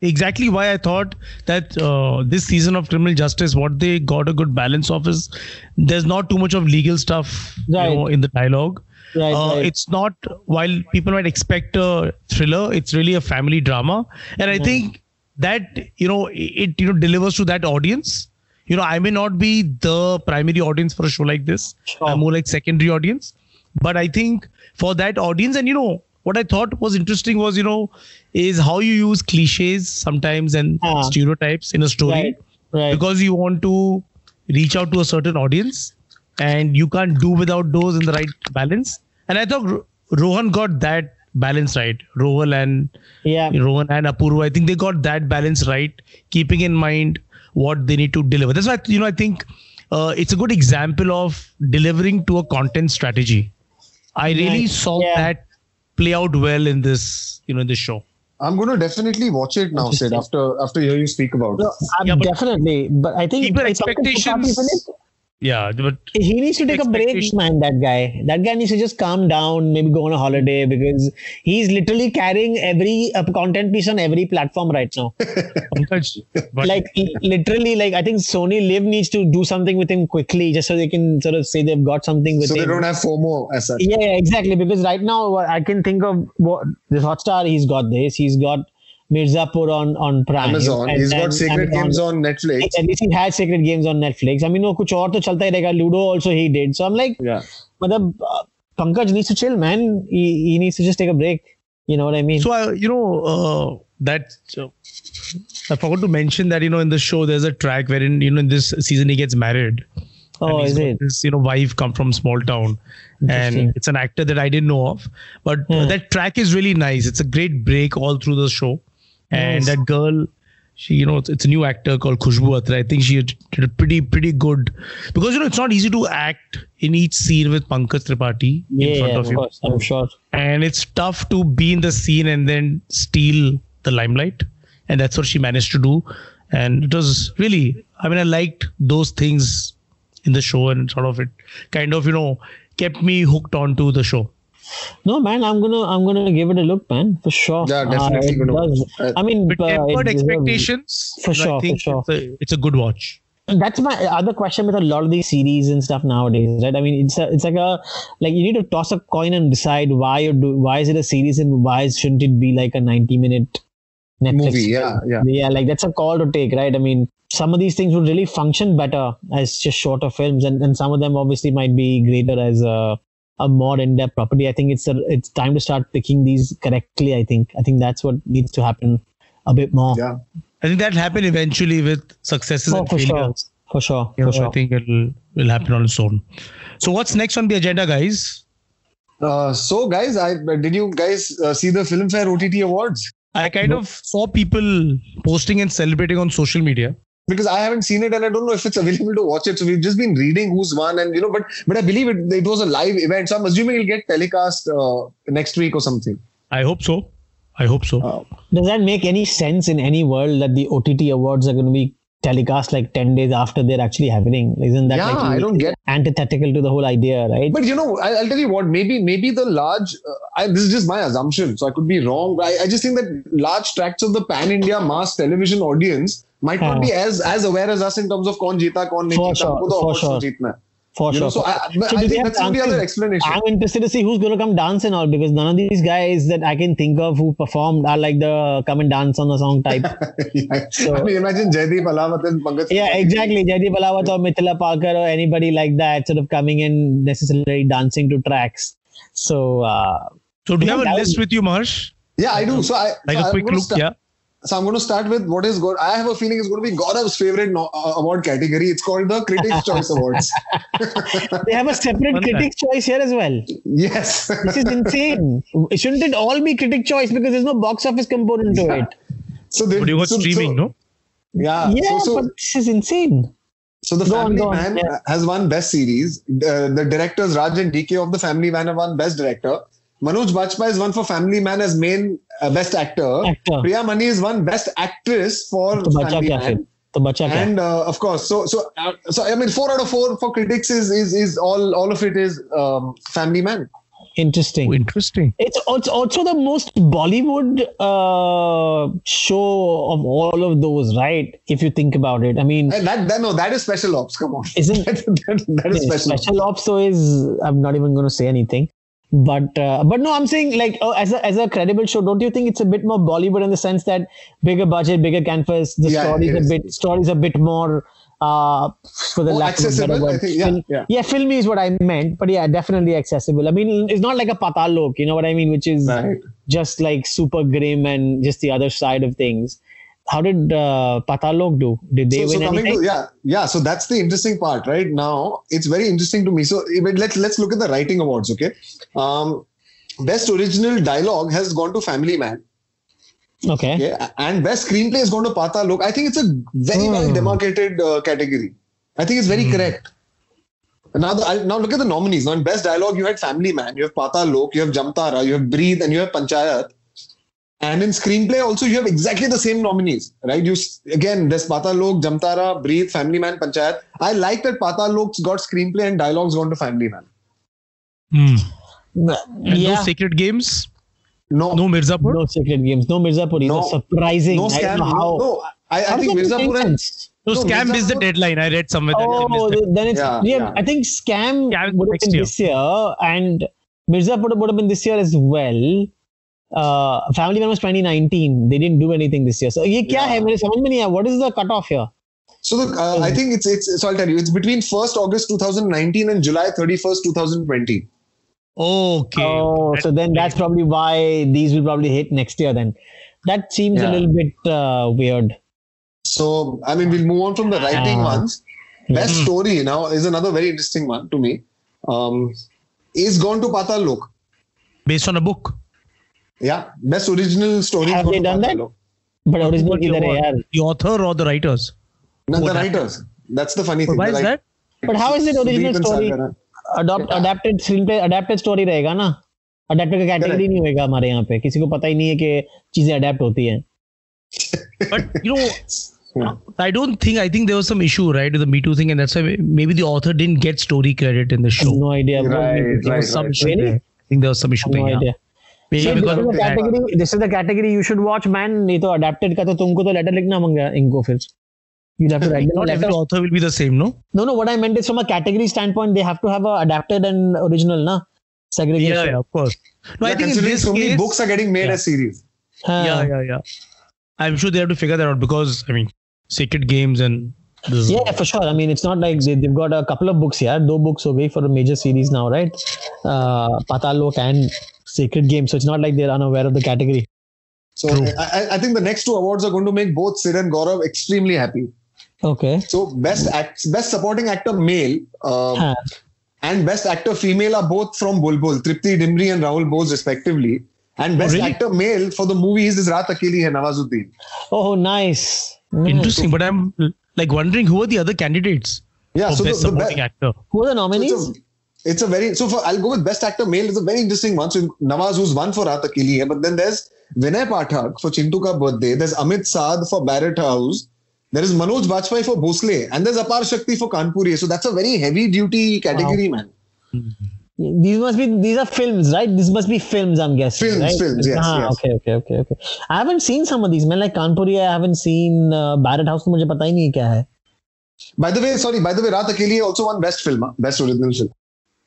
exactly why I thought that uh, this season of criminal justice, what they got a good balance of is there's not too much of legal stuff, Right. you know, in the dialogue. Right, uh, right. It's not while people might expect a thriller, it's really a family drama, and I think that you know it you know delivers to that audience. You know, I may not be the primary audience for a show like this. Sure. I'm more like secondary audience, but I think for that audience, and you know, what I thought was interesting was you know is how you use cliches sometimes and Ah. stereotypes in a story right, right. because you want to reach out to a certain audience and you can't do without those in the right balance and i thought rohan got that balance right rohan and yeah, rohan and apurva i think they got that balance right keeping in mind what they need to deliver that's why you know i think uh, it's a good example of delivering to a content strategy i really Right. saw Yeah. that play out well in this you know in this show I'm going to definitely watch it now, Sid. After after hearing you speak about it. I'm Yeah, definitely, but I think keep your if Pankaj Tripathi expectations- is in it, yeah but he needs to take a break, man. That guy, that guy needs to just calm down, maybe go on a holiday because he's literally carrying every uh, content piece on every platform right now. Like literally, like I think SonyLIV needs to do something with him quickly, just so they can sort of say they've got something with So him. So they don't have FOMO as such. yeah, yeah, exactly. Because right now I can think of what this Hotstar. He's got this. He's got Mirzapur on on Prime. Amazon. And, He's and, got Sacred Amazon. Games on Netflix. At least he had Sacred Games on Netflix. I mean, no, kuch aur to chalta hi rahega. Ludo also he did. So I'm like, yeah. Madhab, uh, Pankaj needs to chill, man. He, he needs to just take a break. You know what I mean? So I, you know uh, that. Uh, I forgot to mention that you know in the show there's a track wherein you know in this season he gets married. Oh, is it? His, you know, wife come from small town, and it's an actor that I didn't know of. But hmm. that track is really nice. It's a great break all through the show and that girl. She, you know, it's, it's a new actor called Khushboo Atre. I think she did a pretty, pretty good because you know it's not easy to act in each scene with Pankaj Tripathi in Yeah, front yeah, of of you course. I'm sure. and it's tough to be in the scene and then steal the limelight and that's what she managed to do and it was really i mean i liked those things in the show and sort of it kind of you know kept me hooked onto the show No, man, I'm gonna I'm gonna give it a look, man, for sure. Yeah, definitely Uh, gonna- does. uh, I mean, with uh, tempered it expectations For I sure, for sure. it's, a, it's a good watch that's my other question with a lot of these series and stuff nowadays, right? I mean, it's a, it's like a like you need to toss a coin and decide why you do why is it a series and why shouldn't it be like a 90 minute Netflix Movie, yeah, yeah. yeah like that's a call to take right i mean some of these things would really function better as just shorter films and, and some of them obviously might be greater as a, a more in-depth property. I think it's a, it's time to start picking these correctly i think. I think that's what needs to happen a bit more. Yeah. i think that'll happen eventually with successes Oh, and for sure. failures. For sure you for know, sure. i think it'll will happen on its own. So what's next on the agenda guys? Uh, so, guys, I did you guys uh, see the Filmfare OTT Awards? i kind of saw people posting and celebrating on social media Because I haven't seen it and I don't know if it's available to watch it. So we've just been reading who's won, and you know, but but I believe it, it was a live event. So I'm assuming it'll get telecast uh, next week or something. I hope so. I hope so. Uh, Does that make any sense in any world that the OTT awards are going to be telecast like 10 days after they're actually happening? Isn't that yeah, like I don't get. antithetical to the whole idea, right? But you know, I, I'll tell you what. Maybe maybe the large. Uh, I, this is just my assumption, so I could be wrong. But I, I just think that large tracts of the pan India mass television audience might not be as as aware as us in terms of कौन जीता कौन नहीं जीता sure, हमको तो sure. जीतना है for you sure. Know, so I, so I think that's answers, the other explanation. I'm interested to see who's going to come dance and all because none of these guys that I can think of who performed are like the come and dance on the song type. yeah. So I mean, imagine Jaideep Ahlawat and Pankaj. Yeah, exactly. Jaideep Ahlawat or Mithila Palkar or anybody like that sort of coming in necessarily dancing to tracks. So. Uh, so do you have a list with you, Marsh? Yeah, I do. So I like so a quick look. Start, yeah. So I'm going to start with what is good. I have a feeling it's going to be Gaurav's favorite no, uh, award category. It's called the Critics' Choice Awards. they have a separate Fun critics' choice here as well. Yes. This is insane. Shouldn't it all be critic choice because there's no box office component to it? so they, But you got so, streaming, so, no? Yeah. Yeah, so, so, but this is insane. so the Go Family go on, Man yeah. has won Best Series. Uh, the directors Raj and DK of the Family Man have won Best Director. Manoj Bajpayee is one for Family Man as main uh, best actor. actor. Priya Mani is one best actress for Family Man. And uh, of course, so so uh, so I mean, four out of four for critics is is, is all all of it is um, Family Man. Interesting. Oh, interesting. It's also, also the most Bollywood uh, show of all of those, right? If you think about it, I mean, and that, that no, that is special ops. Come on, isn't that, that, that is special, special ops? So is I'm not even going to say anything but uh, but no i'm saying like uh, as a as a credible show don't you think it's a bit more bollywood in the sense that bigger budget bigger canvas the Yeah, stories a bit stories a bit more uh for the More lack of a better word think, yeah, Film- yeah. yeah filmy is what i meant but yeah definitely accessible. I mean it's not like a patal lok you know what i mean which is right. just like super grim and just the other side of things how did uh, patal lok do? Did they so, so win coming anything? to yeah yeah so that's the interesting part right? Now it's very interesting to me. So let's let's look at the writing awards okay? Um best original dialogue has gone to family man. Okay. Okay and best screenplay has gone to patal lok i think it's a very well Hmm. demarcated uh, category. I think it's very correct. Now the, now look at the nominees. Now in best dialogue you had family man you have patal lok you have jamtara you have breathe and you have panchayat and in screenplay also you have exactly the same nominees right you again there's patal lok jamtara breathe family man panchayat i like that patal lok's got screenplay and dialogues gone to family man Hmm. And yeah no sacred games, no no Mirzapur. No sacred games, no Mirzapur. No. No, surprising. no I scam don't know how. no, I, I how think does that make mirzapur and sense? So No, scam is the deadline. I read somewhere that Oh, missed then it's Yeah, yeah. yeah. I think scam Scam would have been year. this year, and Mirzapur would have been this year as well. Uh, Family Man was 2019. They didn't do anything this year. So ये क्या Yeah. है मेरे समझ में नहीं आया. What is the cutoff here? So the, uh, I think it's it's so I'll tell you it's between 1st August 2019 and July 31st 2020. Okay. Oh, so then that's probably why these will probably hit next year. Then that seems a Yeah. little bit uh, weird. So I mean we'll move on from the writing Ah. ones. Best Mhm. story now is another very interesting one to me. Um, is gone to Patal Lok. Based on a book. Yeah, best original story. Have they done that? Lok. But original किधर है यार? The author or the writers? No, the writers. That's the funny But thing. why is writ- that? But how is it original story? Adopt adapted screenplay adapted story रहेगा ना adapted का category नहीं होएगा हमारे यहाँ पे किसी को पता ही नहीं है कि चीज़ें अडेप्ट होती हैं But you know, Yeah. I don't think. I think there was some issue, right, with the Me Too thing, and that's why maybe the author didn't get story credit in the show. no idea bro. Right, right, some right. issue Really? I think there was some issue no there. yeah. idea Maybe So this because is of the that. category this is the category you should watch man नहीं तो adapted का तो तुमको तो letter लिखना मंगा इनको फिर you'll have to write them a Not letter every author will be the same, no? no no what I meant is from a category standpoint they have to have a adapted and original na segregation Yeah, yeah, of course. No, I Yeah, think in considering this so many case, books are getting made Yeah. as series. हाँ. yeah, yeah, yeah. I'm sure they have to figure that out because I mean, Sacred Games and this. Yeah, yeah, for sure. I mean, it's not like they, they've got a couple of books here. Two books away for a major series now, right? Uh, Patal Lok and Sacred Game. So it's not like they're unaware of the category. So I, I- I think the next two awards are going to make both Sid and Gaurav extremely happy. Okay. So best act, best supporting actor male uh, Huh. and best actor female are both from Bulbbul, Tripti Dimri and Rahul Bose respectively. And best really? actor male for the movies is Raat Akeli hai Nawazuddin. Oh, nice. Nice. Interesting, but I'm like wondering who are the other candidates Yeah, for so the, best the supporting be- actor. Who are the nominees? it's, a, it's a very so for I'll go with best actor male. It's a very interesting one. So Nawaz who's won for Raat Akeli hai, but then there's Vinay Pathak for Chintu Ka Birthday. There's Amit Saad for Barrett House. There is Manoj Bajpayee for Bhosle, and there's Apar Shakti for Kanpuri. So that's a very heavy duty category, wow. man. These must be these are films, right? These must be films, I'm guessing. Films, right? films, yes, Ah, yes. Okay, okay, okay, okay. I haven't seen some of these, man. Like Kanpuri, I haven't seen uh, Barrett House. तो मुझे पता ही नहीं है क्या है. By the way, sorry. By the way, Raat Akeli also won best film, best original film.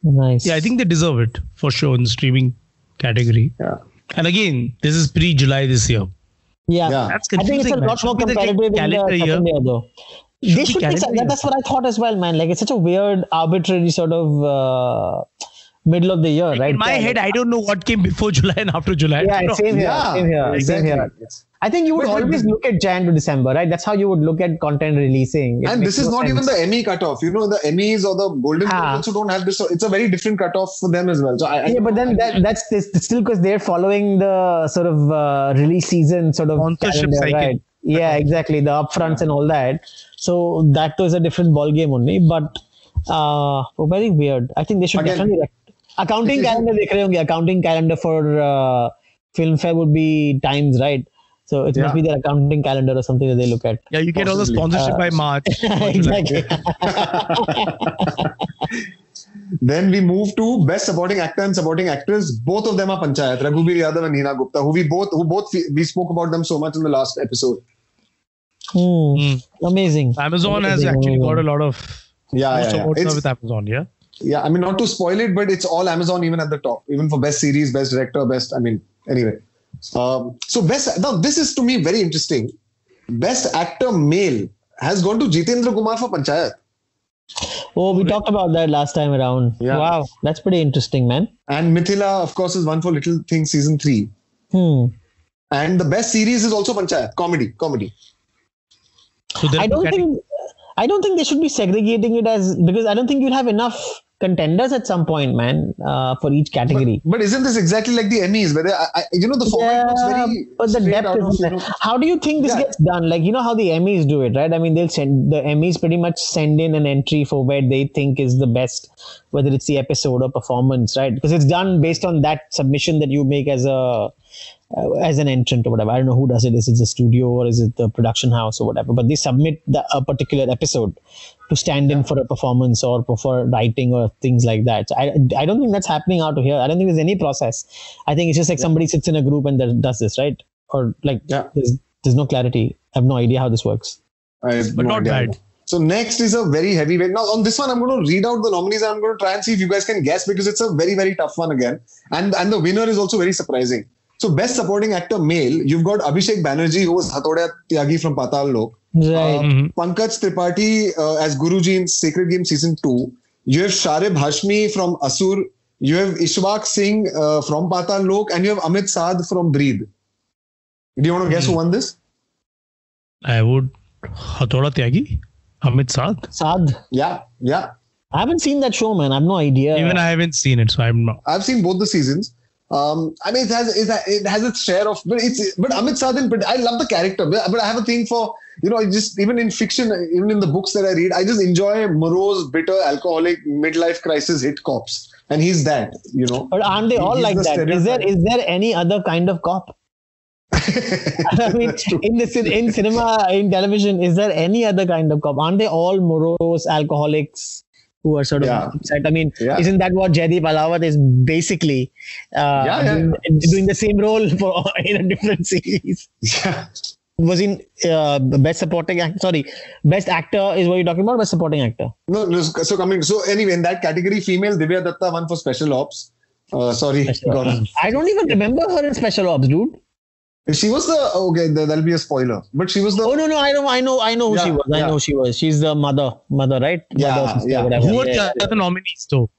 Nice. Yeah, I think they deserve it for sure in the streaming category. Yeah. And again, this is pre-July this year. Yeah. Yeah. That's I think it's a confusing, man. lot more Should the competitive in the calendar year. second year, though. Should they should be, calendar year. that's what I thought as well, man. Like it's such a weird, arbitrary sort of uh, middle of the year, right? In my Yeah, head, I don't know what came before July and after July. yeah, same here, Yeah, same here, exactly. same here. Yes. I think you would but, always look at Jan to December, right? That's how you would look at content releasing. It and this is no not sense. even the Emmy cutoff. You know, the Emmys or the Golden ah. Globes ah. also don't have this. So it's a very different cutoff for them as well. So I, yeah, I, but then I, that, that's this, still because they're following the sort of uh, release season sort of calendar. Right? Yeah, exactly. The upfronts and all that. So that was a different ball game only. But uh, oh, very weird. I think they should Again, definitely accounting calendar. देख accounting calendar for uh, Filmfare would be times right. So it must be their accounting calendar or something that they look at. Yeah, you get all the Possibly. sponsorship by March. exactly. Then we move to best supporting actor and supporting actress. Both of them are Panchayat. Raghubir Yadav and Neena Gupta, who we both, who both we spoke about them so much in the last episode. Hmm. Hmm. Amazing. Amazon has actually got a lot of Yeah, most yeah, yeah. It's- with Amazon. Yeah. yeah. I mean, not to spoil it, but it's all Amazon, even at the top, even for best series, best director, best. I mean, anyway. Um, so best. Now this is to me very interesting. Best actor male has gone to Jitendra Kumar for Panchayat. Oh, we talked about that last time around. Yeah. Wow, that's pretty interesting, man. And Mithila, of course, is one for Little Things season three. Hmm. And the best series is also Panchayat, comedy, comedy. So there I don't think I don't think they should be segregating it as because I don't think you'll have enough contenders at some point, man, uh, for each category. But isn't this exactly like the Emmys, where they, I, I, you know the format looks very but the depth is you know- How do you think this Yeah. gets done? Like you know how the Emmys do it, right? I mean, they'll send the Emmys pretty much send in an entry for where they think is the best, whether it's the episode or performance, right? Because it's done based on that submission that you make as a uh, as an entrant or whatever. I don't know who does it. Is it the studio or is it the production house or whatever? But they submit the, a particular episode to stand in for a performance or for writing or things like that. So I, I don't think that's happening out here. I don't think there's any process. I think it's just like somebody sits in a group and does- does this, right? Or like Yeah. there's there's no clarity. I have no idea how this works. I have But no not idea. bad. So next is a very heavy heavyweight. Now on this one, I'm going to read out the nominees and I'm going to try and see if you guys can guess because it's a very very tough one again. And and the winner is also very surprising. So best supporting actor male, you've got Abhishek Banerjee who was Hathoda Tyagi from Patal Lok. Right. Mhm. Pankaj Tripathi uh, as Guruji in Sacred Game season two. You have Sharib Hashmi from Asur. You have Ishwak Singh uh, from Patal Lok, and you have Amit Sadh from Breathe. Do you want to guess who won this? I would Hathoda Tyagi, Amit Sadh. Sad. Yeah, yeah. I haven't seen that show, man. I have no idea. Even I haven't seen it, so I'm not. I've seen both the seasons. Um, I mean, it has it, ha- it has its share of, but it's but Amit Sadin. But I love the character. But, but I have a thing for you know, just even in fiction, even in the books that I read, I just enjoy morose, bitter, alcoholic, midlife crisis hit cops, and he's that. You know, But aren't they all He's like the that? Is there stereotype. is there any other kind of cop? I mean, in the in cinema, in television, is there any other kind of cop? Aren't they all morose alcoholics who are sort of Yeah. upset? I mean, Yeah. isn't that what Jaideep Ahlawat is basically uh, Yeah, doing, doing the same role for in a different series? yeah. Was in uh, best supporting actor. Sorry, best actor is what you're talking about. Best supporting actor. No, no, so coming. So anyway, in that category, female Divya Datta won for special ops. Uh, sorry, Gaurav. I don't even remember her in Special Ops, dude. She was the okay. there- There'll be a spoiler, but she was the Oh no, no, I know, I know, I know who she Yeah, was. I yeah. know she was. She's the mother, mother, right? Yeah, mother, sister, yeah. whatever. Who are Yeah, the other nominees though?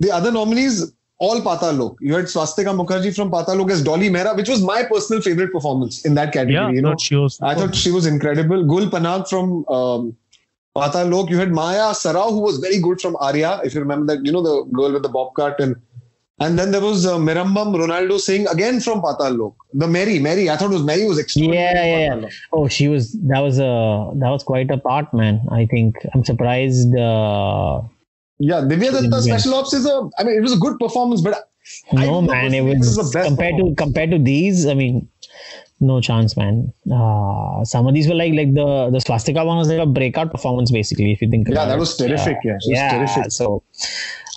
The other nominees, all Patal Lok. You had Swastika Mukherjee from Patal Lok as Dolly Mehra, which was my personal favorite performance in that category. Yeah, you know, not she was. I thought she was incredible. Gul Panag from um, Patal Lok. You had Maya Sarao, who was very good from Arya. If you remember that, you know, the girl with the bob cut and. And then there was uh, Mairembam Ronaldo Singh again from Patal Lok. The Mary, Mary, I thought it was Mary was extraordinary. Yeah, yeah, yeah. Oh, she was. That was a. That was quite a part, man. I think I'm surprised. Uh, Yeah, Divya Datta Special Ops is a. I mean, it was a good performance, but no, man, it was, the best compared to compared to these. I mean, no chance, man. Uh, some of these were like like the the swastika one was like a breakout performance, basically. If you think. Yeah, about that it. was terrific. Yeah, was yeah. terrific. So,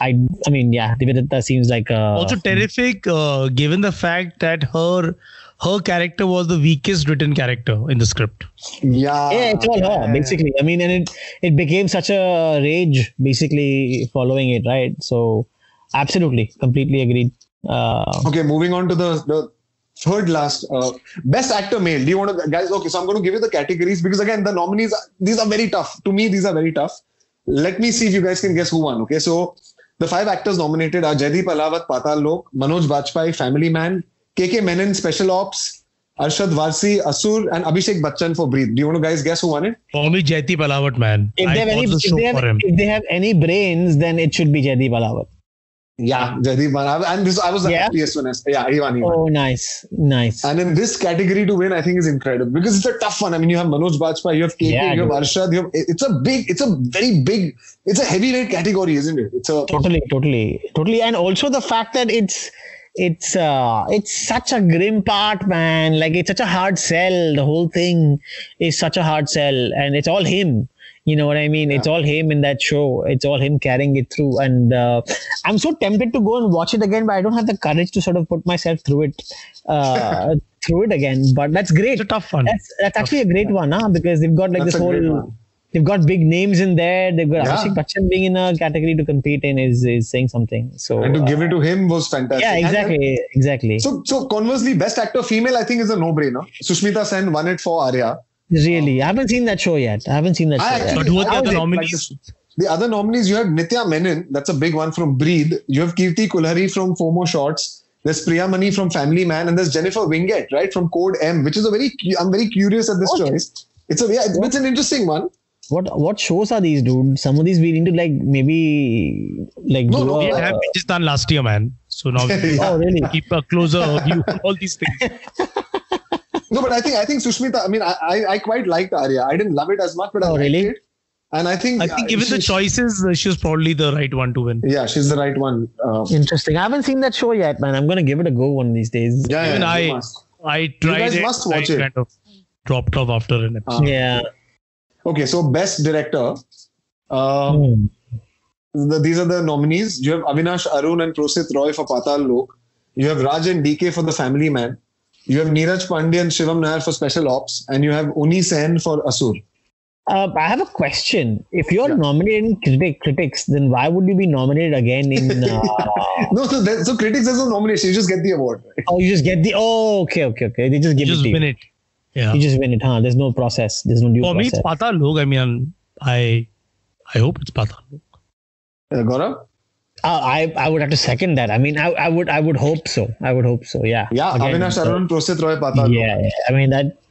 I I mean, yeah, Divya Datta seems like a also terrific, uh, given the fact that her her character was the weakest written character in the script. Yeah. yeah, it's all her basically. I mean, and it it became such a rage basically following it, right? So, absolutely, completely agreed. Uh, Okay, moving on to the the third last uh, best actor male. Do you want to guys? Okay, so I'm going to give you the categories because again the nominees these are very tough to me. These are very tough. Let me see if you guys can guess who won. Okay, so the five actors nominated are Jaideep Alawat, Patal Lok, Manoj Bajpayee, Family Man, KK Menon, Special Ops, Arshad Varsi, Asur, and Abhishek Bachchan for Breathe. Do you want to guys guess who won it? For me, Jaideep Alawat, man. if I have any, the if they have, if they have any brains, then it should be Jaideep Alawat. Yeah, Jaideep. I- And this I was the Yeah? happiest one. Yeah, he won. He won. Oh, nice, nice. And in this category to win, I think is incredible because it's a tough one. I mean, you have Manoj Bajpayee, you have KK, Yeah, you have. Arshad. You have, it's a big, it's a very big, it's a heavyweight category, isn't it? It's a totally totally totally and also the fact that it's it's uh it's such a grim part man like it's such a hard sell the whole thing is such a hard sell and it's all him you know what i mean it's all him in that show it's all him carrying it through and uh, i'm so tempted to go and watch it again but i don't have the courage to sort of put myself through it uh through it again but that's great It's a tough one. that's, that's actually a great one huh? because they've got like That's this whole they've got big names in there. They've got Yeah. Abhishek Bachchan being in a category to compete in is is saying something. So and to uh, give it to him was fantastic. yeah, And- exactly, exactly. so, so conversely, best actor female, I think is a no-brainer. Sushmita Sen won it for Arya. Really, I haven't seen that show yet. I haven't seen that I show yet. actually- But who are the other was nominees? like the, the other nominees, you have Nithya Menen, that's a big one from Breathe. You have Kirti Kulhari from FOMO Shots. There's Priya Mani from Family Man, and there's Jennifer Winget, right, from Code M, which is a very. I'm very curious at this What? choice. It's a yeah, it's, it's an interesting one. What what shows are these, dude? Some of these we need to like maybe like No, do no, a- We had Pakistan uh, last year, man. So now we Oh really? keep a closer view on all these things. No, but I think I think Sushmita. I mean, I I, I quite liked Arya. I didn't love it as much, but I Oh, liked really? it. And I think I think uh, given the choices, uh, she was probably the right one to win. Yeah, she's the right one. Uh, Interesting. I haven't seen that show yet, man. I'm gonna give it a go one of these days. yeah, Even yeah, you I- must. I tried guys it. must watch I it. kind of dropped off after an episode. Uh, Yeah. Okay, so best director. Uh, Hmm. the, these are the nominees. You have Avinash Arun and Prosit Roy for Patal Lok. You have Raj and DK for The Family Man. You have Neeraj Pandey and Shivam Nair for Special Ops. And you have Oni Sen for Asur. Uh, I have a question. If you're Yeah. nominated in critic, critics, then why would you be nominated again in? Uh, No, so, there, so critics there's no nomination. You just get the award. right? oh, you just get the. Oh, okay, okay, okay. They just give You it just win it. Yeah. You just win it, huh? There's no process. There's no due For me, it's process. Patal Lok. I mean, I I hope it's Patal Lok. Uh, Gaurav? Uh, I I would have to second that. I mean, I, I would I would hope so. I would hope so. Yeah. Yeah. Again, Avinash Arun, Prosit Roy, Patal. Yeah. I mean that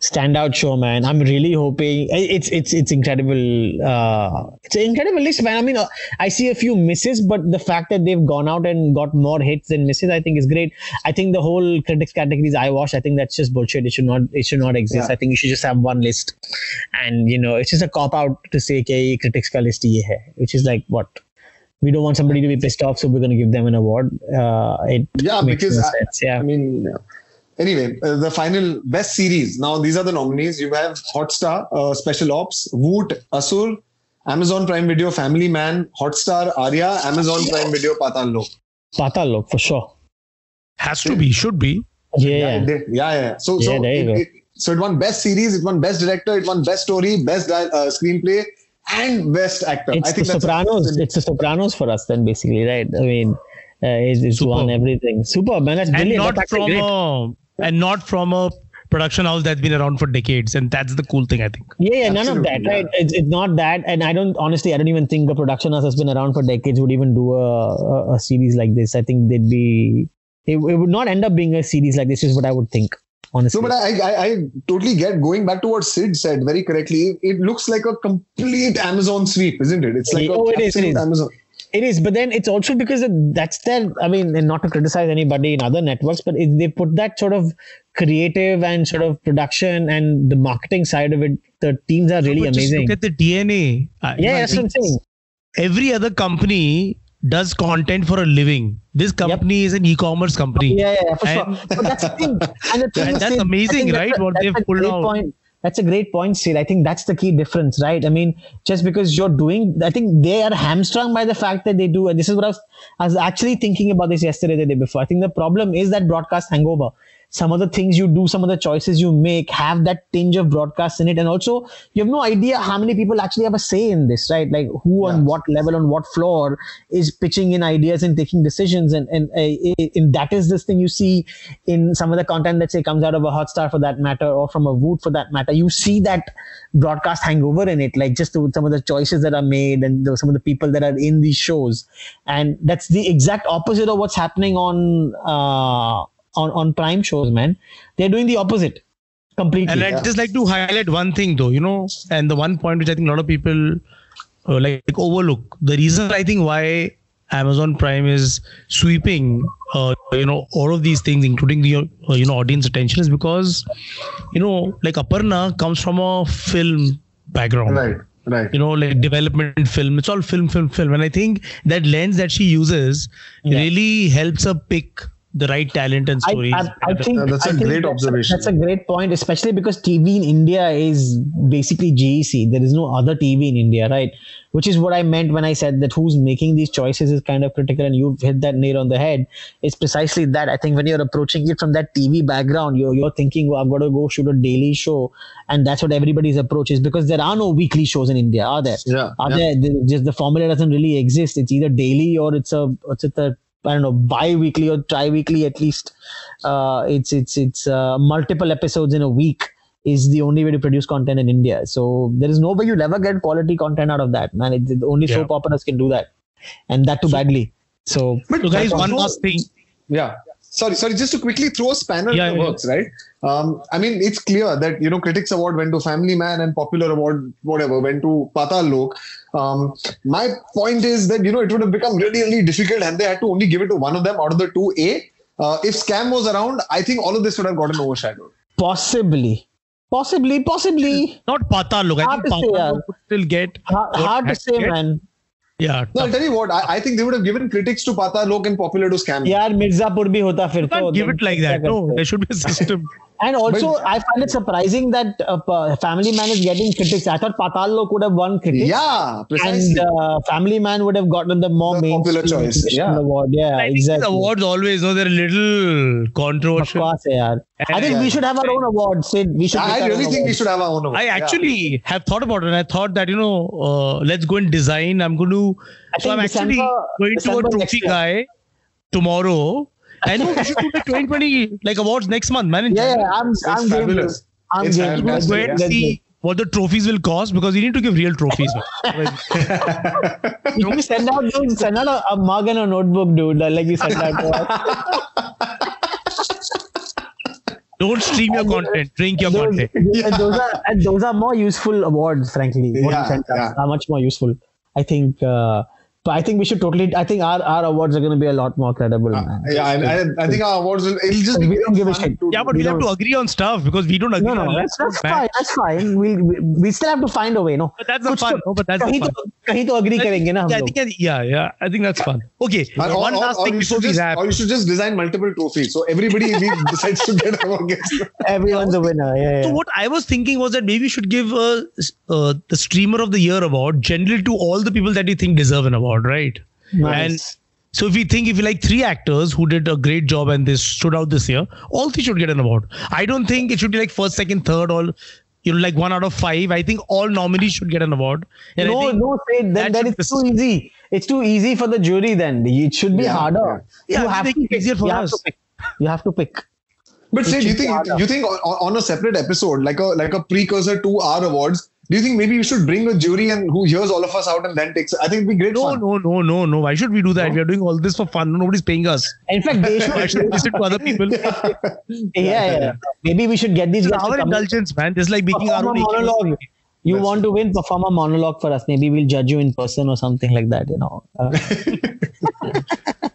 standout show, man. I'm really hoping it's it's it's incredible. Uh, it's an incredible list, man. I mean, uh, I see a few misses, but the fact that they've gone out and got more hits than misses, I think is great. I think the whole critics categories I wash. I think that's just bullshit. It should not it should not exist. Yeah. I think you should just have one list, and you know, it's just a cop out to say that critics ka list is which is like what we don't want somebody to be pissed off, so we're going to give them an award. Uh, it Yeah, makes because no I- Yeah. I mean, yeah. anyway, uh, the final best series. Now, these are the nominees. You have Hotstar, uh, Special Ops, Voot, Asur, Amazon Prime Video, Family Man, Hotstar, Arya, Amazon Prime Video, Patal Lok. Patal Lok for sure. Has to be, should be. Yeah, Yeah, yeah. it did. yeah, yeah. So, Yeah, so, there you it, go. it- so it won best series, it won best director, it won best story, best di- uh, screenplay, and best actor. It's I think the that's a- Sopranos. It's the Sopranos for us, then basically, right? I mean, uh, it's, it's won everything. Super, man. That's And not That's from a and not from a production house that's been around for decades. And that's the cool thing, I think. Yeah, yeah, none of that, Absolutely, right? It's, it's not that, and I don't honestly, I don't even think a production house that's been around for decades would even do a, a, a series like this. I think they'd be, it, it would not end up being a series like this. Is what I would think, honestly. No, but I, I, I totally get going back to what Sid said very correctly. It looks like a complete Amazon sweep, isn't it? It's like Oh, a it is, it is. Amazon. It is, but then it's also because that's their. I mean, and not to criticize anybody in other networks, but it, they put that sort of creative and sort of production and the marketing side of it. The teams are really But just amazing. look at the DNA. I- uh, Yeah, I that's what I'm saying. Every other company does content for a living. This company is an e-commerce company. Yeah, yeah, for And- sure. But that's the thing. And the thing is, that's amazing, think that's right, a- what that's they've a pulled great out. Point. That's a great point, Sid. I think that's the key difference, right? I mean, just because you're doing, I think they are hamstrung by the fact that they do. And this is what I was, I was actually thinking about this yesterday, the day before. I think the problem is that broadcast hangover. Some of the things you do, some of the choices you make have that tinge of broadcast in it. And also, you have no idea how many people actually have a say in this, right? Like who on what level, on what floor is pitching in ideas and taking decisions. And, and, uh, and that is this thing you see in some of the content that say comes out of a Hotstar for that matter, or from a Voot for that matter. You see that broadcast hangover in it, like just the, some of the choices that are made and the, some of the people that are in these shows. And that's the exact opposite of what's happening on, uh, on, on prime shows, man. They're doing the opposite completely. And I'd just like to highlight one thing though, you know, and the one point which I think a lot of people uh, like overlook. The reason I think why Amazon Prime is sweeping, uh, you know, all of these things, including the uh, you know audience attention, is because you know, like Aparna comes from a film background, Right. Right. you know, like development film. It's all film, film, film, and I think that lens that she uses Yeah. really helps her pick the right talent and I, stories. I, I think That's a I think great that's observation. That's a great point, especially because TV in India is basically GEC. There is no other TV in India, right? Which is what I meant when I said that who's making these choices is kind of critical, and you've hit that nail on the head. It's precisely that. I think when you're approaching it from that TV background, you're you're thinking, well, I've got to go shoot a daily show, and that's what everybody's approach is because there are no weekly shows in India, are there? Yeah, Are yeah. there? Just the formula doesn't really exist. It's either daily or it's a it's a I don't know bi-weekly or tri-weekly at least. Uh, it's it's it's uh, multiple episodes in a week is the only way to produce content in India. So there is no way you'll ever get quality content out of that, man. It, it- only Yeah. soap operas can do that, and that too badly. So so guys, one also- last thing. Yeah. Sorry, sorry. Just to quickly throw a spanner Yeah, in the yeah, works, right? Um, I mean, it's clear that you know, Critics Award went to Family Man and Popular Award, whatever, went to Patal Lok. Um, my point is that you know it would have become really, really difficult, and they had to only give it to one of them out of the two. A, uh, if Scam was around, I think all of this would have gotten overshadowed. possibly, possibly, possibly. Not Patal Lok. I Hard think to Patal. Lok would still get. Hard, hard to say, get. man. Yeah, no, I'll tell you what. I, I, think they would have given critics to Patal Lok and popular to scam. Yeah, Mirzapur bhi hota fir. Can't give it like that. No, there should be a system. And also, but, I find it surprising that uh, Family Man is getting critics. I thought Patal Lok could have won critics. Yeah, precisely. And uh, Family Man would have gotten the more the popular choice. Yeah, award. yeah I exactly. awards always, though, they're a little controversial. Course, yeah. I think yeah. we should have our own awards. We should. I really think we should have our own. I actually yeah. have thought about it. I thought that you know, uh, let's go and design. I'm going to. I so I'm December, actually going December to a trophy guy tomorrow I know we should do like 2020 like awards next month, man. Yeah, yeah, I'm. I'm fabulous. I'm It's game. fantastic, Go yeah. and see what the trophies will cost because we need to give real trophies. man. it. You can send out those, send out a, a mug and a notebook, dude. Like you send out to. Don't stream your content, drink your those, content. and those are and those are more useful awards, frankly. What Yeah, yeah. are much more useful. I think. Uh, but I think we should totally. I think our, our awards are going to be a lot more credible. man. yeah, I, I, I think our awards will. It'll just be We don't give a fun shit. to- Yeah, but We we have don't- to agree on stuff because we don't agree No, no, on that's, lists. that's Man. fine. That's fine. We'll, we we still have to find a way, no. But that's the कुछ fun. तो- No, but that's the कहीं fun. तो कहीं तो agree करेंगे ना हम Yeah, I लोग. think, yeah, yeah, I think that's fun. Okay, Or, or, one or, last or thing you before should we just, wrap. or you should just design multiple trophies. So everybody in league decides to get a guest. Everyone's a winner. Yeah, So yeah. what I was thinking was that maybe we should give uh, uh, the streamer of the year award generally to all the people that you think deserve an award, right? Nice. And so if we think if you like three actors who did a great job and they stood out this year, all three should get an award. I don't think it should be like first, second, third, or you know like one out of five. I think all nominees should get an award. And no, no, say then, that then should it's too easy. It's too easy for the jury. Then it should be Yeah, harder. yeah. you have to it pick. easier for you us. Have to pick. You have to pick. But say, do you think harder. you think on, on a separate episode, like a like a precursor to our awards, do you think maybe we should bring a jury and who hears all of us out and then takes? I think it'd be great no, fun. no, no, no, no. Why should we do that? We are doing all this for fun. Nobody's paying us. In fact, they Why should should. we listen to other people? yeah, yeah. Maybe we should get these It's guys to our come in. indulgence, man. Just like making our perform a own monologue. You want to win? Perform a monologue for us. Maybe we'll judge you in person or something like that. You know. Uh,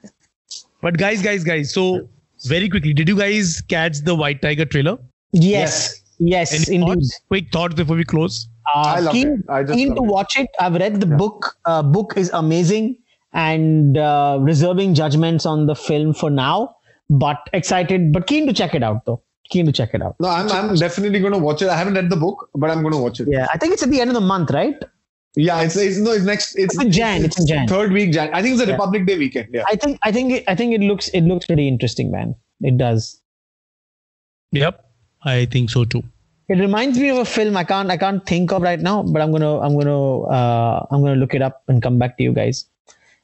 But guys, guys, guys. So very quickly, did you guys catch the White Tiger trailer? yes. Yes. Any indeed. thoughts? Quick thoughts before we close. Uh, I loved keen, it. I just keen loved to it. watch it. I've read the book. Uh, book is amazing and uh, reserving judgments on the film for now. But excited, but keen to check it out though. Keen to check it out. No, I'm I'm definitely going to watch it. I haven't read the book, but I'm going to watch it. Yeah, I think it's at the end of the month, right? Yeah, it's, it's no, it's next. It's, It's in Jan, it's in Jan. Third week Jan. I think it's a Yeah. Republic Day weekend. Yeah. I think I think it, I think it looks it looks pretty interesting, man. It does. Yep, I think so too. It reminds me of a film I can't I can't think of right now, but I'm gonna I'm gonna uh, I'm gonna look it up and come back to you guys.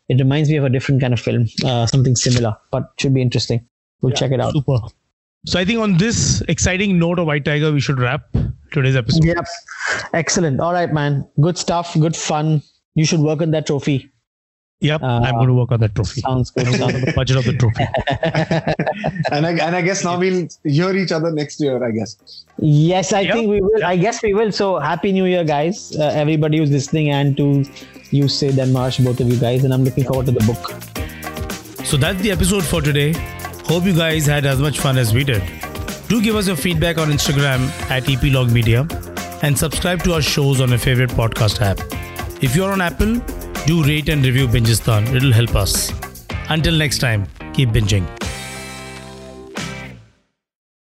It reminds me of a different kind of film, uh, something similar, but should be interesting. We'll check it out. Super. So I think on this exciting note of White Tiger, we should wrap today's episode. Yep. Excellent. All right, man. Good stuff. Good fun. You should work on that trophy. Yep, Uh, I'm going to work on that trophy. Sounds good. On the budget of the trophy. And I, and I guess now we'll hear each other next year, I guess. Yes, I Yep. think we will. Yep. I guess we will. So happy New Year, guys! Uh, everybody who's listening, and to you, Sid and Marsh, both of you guys. And I'm looking forward to the book. So that's the episode for today. Hope you guys had as much fun as we did. Do give us your feedback on Instagram at epilogmedia and subscribe to our shows on your favorite podcast app. If you're on Apple, do rate and review Bingistan. It'll help us. Until next time, keep binging.